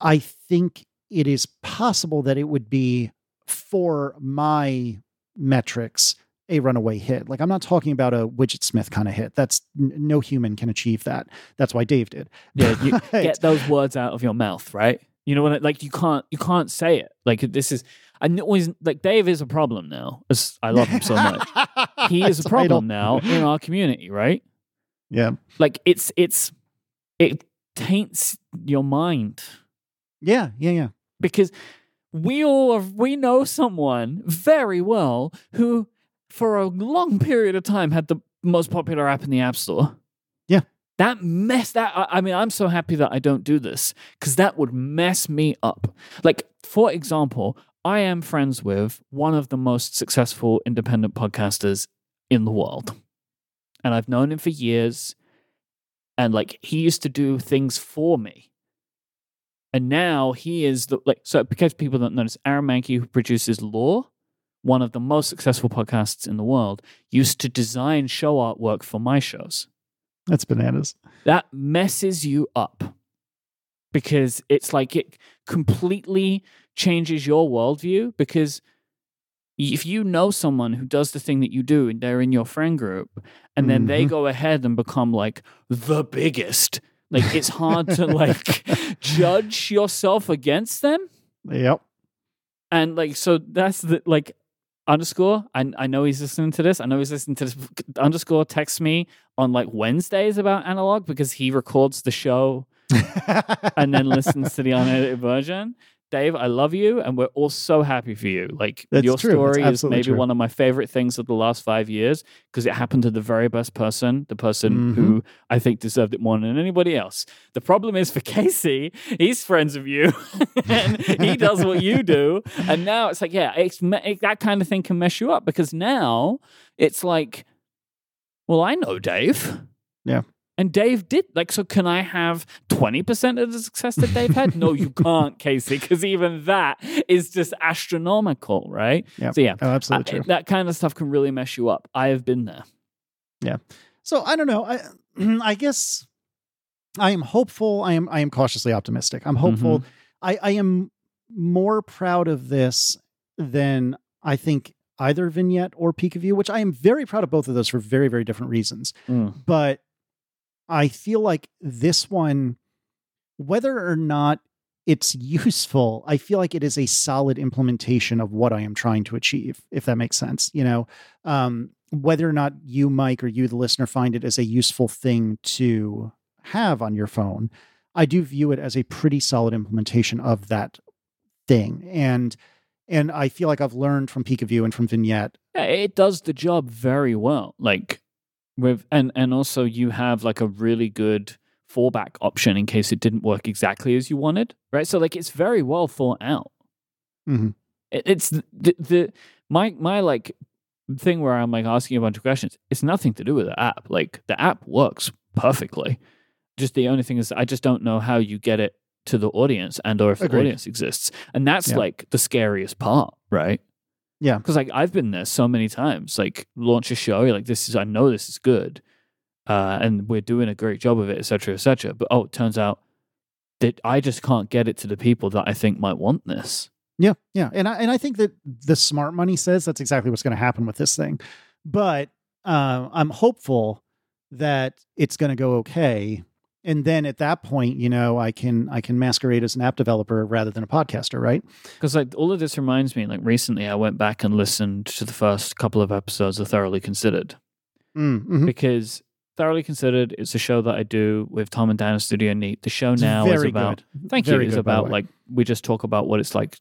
I think it is possible that it would be for my metrics a runaway hit. Like I'm not talking about a Widgetsmith kind of hit. That's n- no human can achieve that. That's why Dave did. Yeah, you get those words out of your mouth, right? You know what? Like you can't you can't say it. Like this is I kn- always like Dave is a problem now. As I love him so much. He is a problem now in our community, right? Yeah. Like it's it's it taints your mind Yeah. Yeah. Yeah. because we all are, we know someone very well who for a long period of time had the most popular app in the app store. That mess that I, mean i'm so happy that i don't do this because that would mess me up. Like for example i am friends with one of the most successful independent podcasters in the world. And i've known him for years. And like he used to do things for me. And now he is the like so because people don't notice Aaron Mahnke who produces Lore, one of the most successful podcasts in the world, used to design show artwork for my shows. That's bananas. That messes you up because it's like it completely changes your worldview because if you know someone who does the thing that you do and they're in your friend group and then they Mhm. go ahead and become like the biggest like it's hard to like judge yourself against them Yep. and like so that's the like underscore I, I know he's listening to this. I know he's listening to this. Underscore texts me on like wednesdays about analog because he records the show and then listens to the unedited version dave i love you and we're all so happy for you like That's your true. Story is maybe true. one of my favorite things of the last five years because it happened to the very best person the person Mm-hmm. who i think deserved it more than anybody else the problem is for casey he's friends with you and he does what you do and now it's like yeah it's it, that kind of thing can mess you up because now it's like well i know dave Yeah. And Dave did like so. Can I have twenty percent of the success that Dave had? No, you can't, Casey, because even that is just astronomical, right? Yep. So yeah, Oh, absolutely I- true. that kind of stuff can really mess you up. I have been there. Yeah. So I don't know. I I guess I am hopeful. I am I am cautiously optimistic. I'm hopeful. I, I am more proud of this than I think either vignette or Peek-a-View, which I am very proud of both of those for very, very different reasons. Mm. But I feel like this one, whether or not it's useful, I feel like it is a solid implementation of what I am trying to achieve, if that makes sense. You know, um, whether or not you, Myke, or you, the listener, find it as a useful thing to have on your phone, I do view it as a pretty solid implementation of that thing. And and I feel like I've learned from Peek-a-View and from Vignette. Yeah, it does the job very well. Like with and and also you have like a really good fallback option in case it didn't work exactly as you wanted, right? So like it's very well thought out. Mhm. It, it's the, the the my my like thing where I'm like asking a bunch of questions. It's nothing to do with the app. Like the app works perfectly. Just the only thing is I just don't know how you get it to the audience and or if the audience exists. And that's Yeah. like the scariest part, right? Yeah. Because like I've been there so many times. Like launch a show, you're like this is I know this is good, uh, and we're doing a great job of it, etc., etc. But oh, it turns out that I just can't get it to the people that I think might want this. Yeah, yeah, and I and I think that the smart money says that's exactly what's going to happen with this thing, but uh, I'm hopeful that it's going to go okay, and then at that point, you know, I can I can masquerade as an app developer rather than a podcaster, right? Because like all of this reminds me, like recently I went back and listened to the first couple of episodes of Thoroughly Considered Mm, mhm. because Thoroughly Considered is a show that I do with Tom and Dan at Studio Neat. The show now is about good. Thank Very you. By about like we just talk about what it's like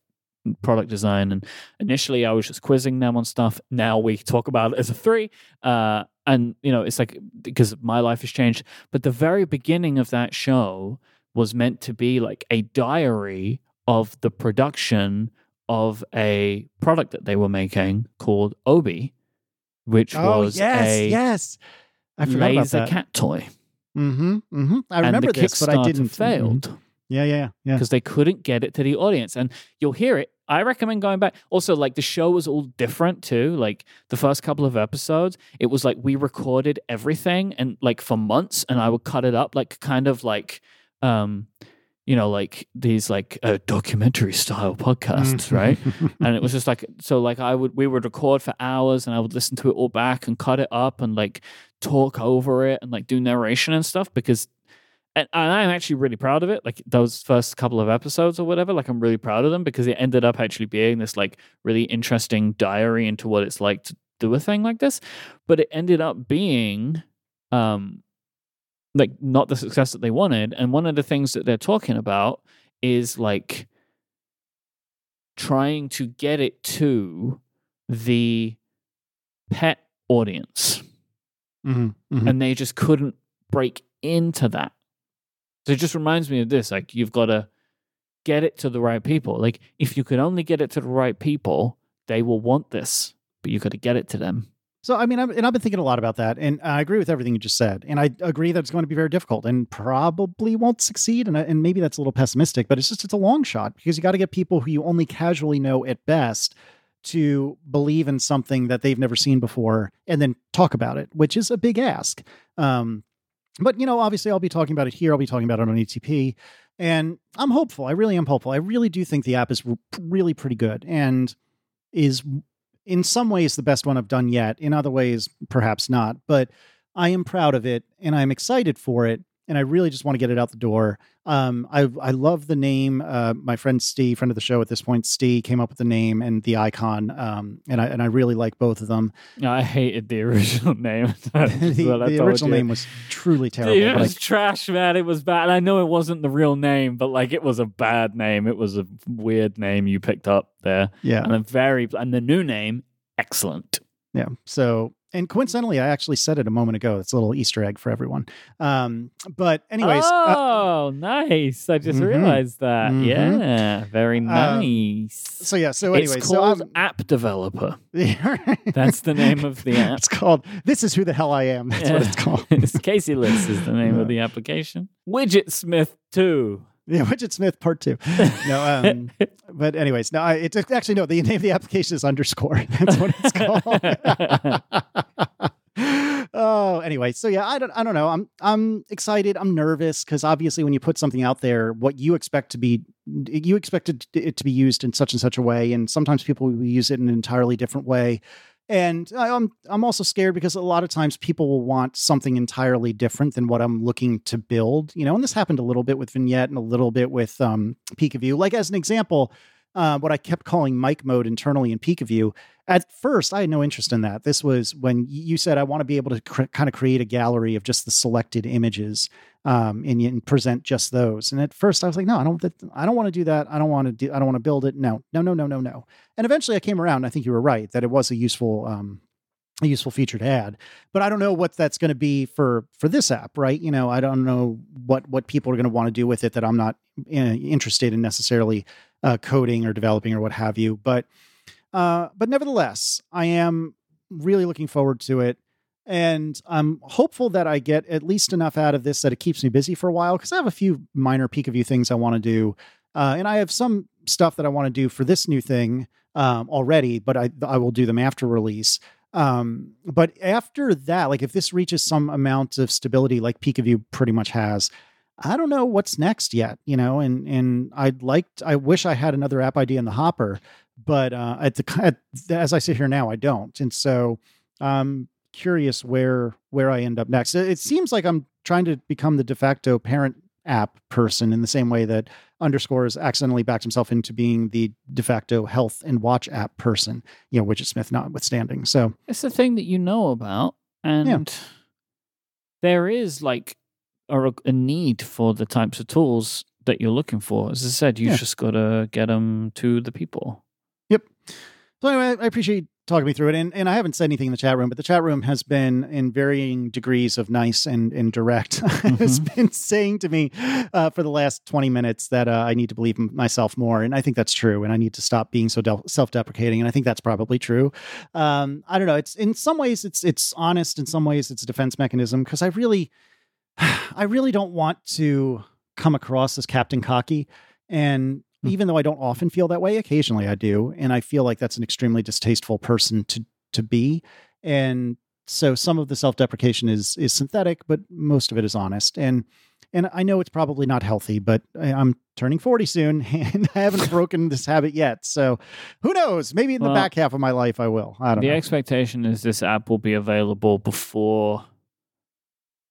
product design and initially I was just quizzing them on stuff. Now we talk about it as a three. Uh and you know, it's like because my life has changed. But the very beginning of that show was meant to be like a diary of the production of a product that they were making called Obi, which Oh was yes, a yes, I forgot about laser that. cat toy. Mm-hmm, mm-hmm. I remember the this, but I didn't. mhm. failed. Yeah, yeah, yeah. because they couldn't get it to the audience. And you'll hear it. I recommend going back. Also, like the show was all different too. Like the first couple of episodes, it was like we recorded everything and like for months, and I would cut it up like kind of like, um, you know, like these like uh, documentary style podcasts, right? and it was just like so like i would we would record for hours and i would listen to it all back and cut it up and like talk over it and like do narration and stuff because and, and i'm actually really proud of it like those first couple of episodes or whatever like i'm really proud of them because it ended up actually being this like really interesting diary into what it's like to do a thing like this. But it ended up being um like not the success that they wanted. And one of the things that they're talking about is like trying to get it to the pet audience. Mhm, mhm. and they just couldn't break into that so it just reminds me of this like you've got to get it to the right people like if you could only get it to the right people they will want this but you've got to get it to them So, I mean, I'm, and I've been thinking a lot about that, and I agree with everything you just said, and I agree that it's going to be very difficult and probably won't succeed, and and maybe that's a little pessimistic, but it's just it's a long shot because you got to get people who you only casually know at best to believe in something that they've never seen before, and then talk about it, which is a big ask. Um, but you know, obviously, I'll be talking about it here. I'll be talking about it on ATP, and I'm hopeful. I really am hopeful. I really do think the app is really pretty good and is in some ways the best one I've done yet. In other ways, perhaps not. But I am proud of it and I'm excited for it. And I really just want to get it out the door. Um, I I love the name. Uh, my friend Steve, friend of the show at this point, Steve came up with the name and the icon. Um, and I and I really like both of them. i hated the original name the the original name was truly terrible. Dude, it but I- was trash, man. It was bad. And I know it wasn't the real name, but like it was a bad name. It was a weird name you picked up there, yeah, and a very and the new name, excellent. Yeah. So, and coincidentally, I actually said it a moment ago. It's a little Easter egg for everyone. Um, but anyways, uh, oh, nice! I just Mhm. realized that. Mhm. Yeah, very nice. so yeah. So anyway, it's so called I'm, App Developer. That's the name of the app. It's called "This Is Who the Hell I Am." That's what it's called. it's Casey Liss is the name Yeah. of the application. Widgetsmith Two. Yeah, Widgetsmith Part Two. No, um, but anyways, no, it's actually no. The name of the application is underscore. That's what it's called. oh, anyway, so yeah, I don't, I don't know. I'm, I'm excited. I'm nervous because obviously, when you put something out there, what you expect to be, you expect it, it to be used in such and such a way, and sometimes people will use it in an entirely different way. And I- I'm I'm also scared because a lot of times people will want something entirely different than what I'm looking to build. You know, and this happened a little bit with Vignette and a little bit with um, Peek-a-View. Like as an example, uh, what I kept calling Myke mode internally in Peek-a-View. At first, I had no interest in that. This was when you said I want to be able to cr- kind of create a gallery of just the selected images um, and, and, present just those. And at first, I was like, no, I don't. I don't want to do that. I don't want to do. I don't want to build it. No, no, no, no, no, no. And eventually, I came around. I think you were right that it was a useful um, a useful feature to add but i don't know what that's going to be for for this app right you know i don't know what what people are going to want to do with it that i'm not uh, interested in necessarily uh, coding or developing or what have you but uh but nevertheless i am really looking forward to it and i'm hopeful that i get at least enough out of this that it keeps me busy for a while because i have a few minor Peek-a-View things i want to do uh, and i have some stuff that i want to do for this new thing um, already but I, I will do them after release um, but after that, like if this reaches some amount of stability, like Peek-a-View pretty much has, I don't know what's next yet, you know, and and I'd like I wish I had another app idea in the hopper, but uh, at the at, as I sit here now, I don't, and so I'm curious where where I end up next. It seems like I'm trying to become the de facto parent app person in the same way that underscores accidentally backed himself into being the de facto health and watch app person, you know, Widgetsmith notwithstanding. So it's the thing that you know about. And yeah. there is like a, a, need for the types of tools that you're looking for. As I said, you yeah. just got to get them to the people. Yep. So anyway, I appreciate talking me through it. And, and I haven't said anything in the chat room, but the chat room has been in varying degrees of nice and, and direct. Mm-hmm. has been saying to me uh, for the last 20 minutes that uh, I need to believe myself more. And I think that's true. And I need to stop being so de- self deprecating. And I think that's probably true. Um, I don't know. It's in some ways it's, it's honest. In some ways it's a defense mechanism because I really, I really don't want to come across as Captain Cocky. And Hmm. even though I don't often feel that way, occasionally I do, and I feel like that's an extremely distasteful person to to be. And so some of the self-deprecation is is synthetic, but most of it is honest. And and I know it's probably not healthy, but I'm turning 40 soon and I haven't broken this habit yet. So who knows? Maybe in well, the back half of my life I will. I don't the know. The expectation is this app will be available before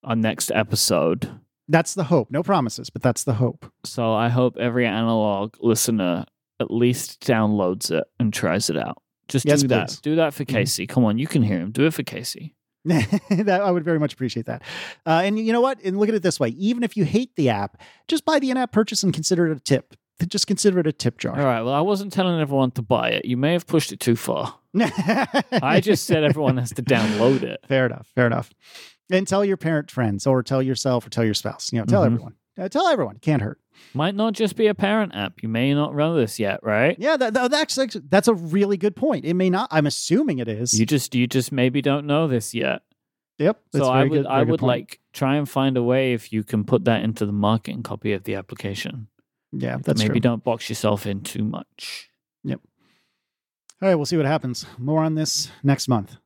our next episode. That's the hope. No promises, but that's the hope. So I hope every analog listener at least downloads it and tries it out. Just yes, do that. Do that for mm-hmm. Casey. Mm-hmm. Come on, you can hear him. Do it for Casey. that I would very much appreciate that. Uh, and you know what? And look at it this way: even if you hate the app, just buy the in-app purchase and consider it a tip. Just consider it a tip jar. All right. Well, I wasn't telling everyone to buy it. You may have pushed it too far. I just said everyone has to download it. Fair enough. Fair enough and tell your parent friends or tell yourself or tell your spouse you know tell mm-hmm. everyone. Uh, tell everyone. Can't hurt. Might not just be a parent app. You may not run this yet right? Yeah that, that, that's that's a really good point. It may not i'm assuming it is. You just you just maybe don't know this yet. Yep so i would good, i would like try and find a way if you can put that into the marketing copy of the application. Yeah that's maybe true. don't box yourself in too much. Yep. All right we'll see what happens. More on this next month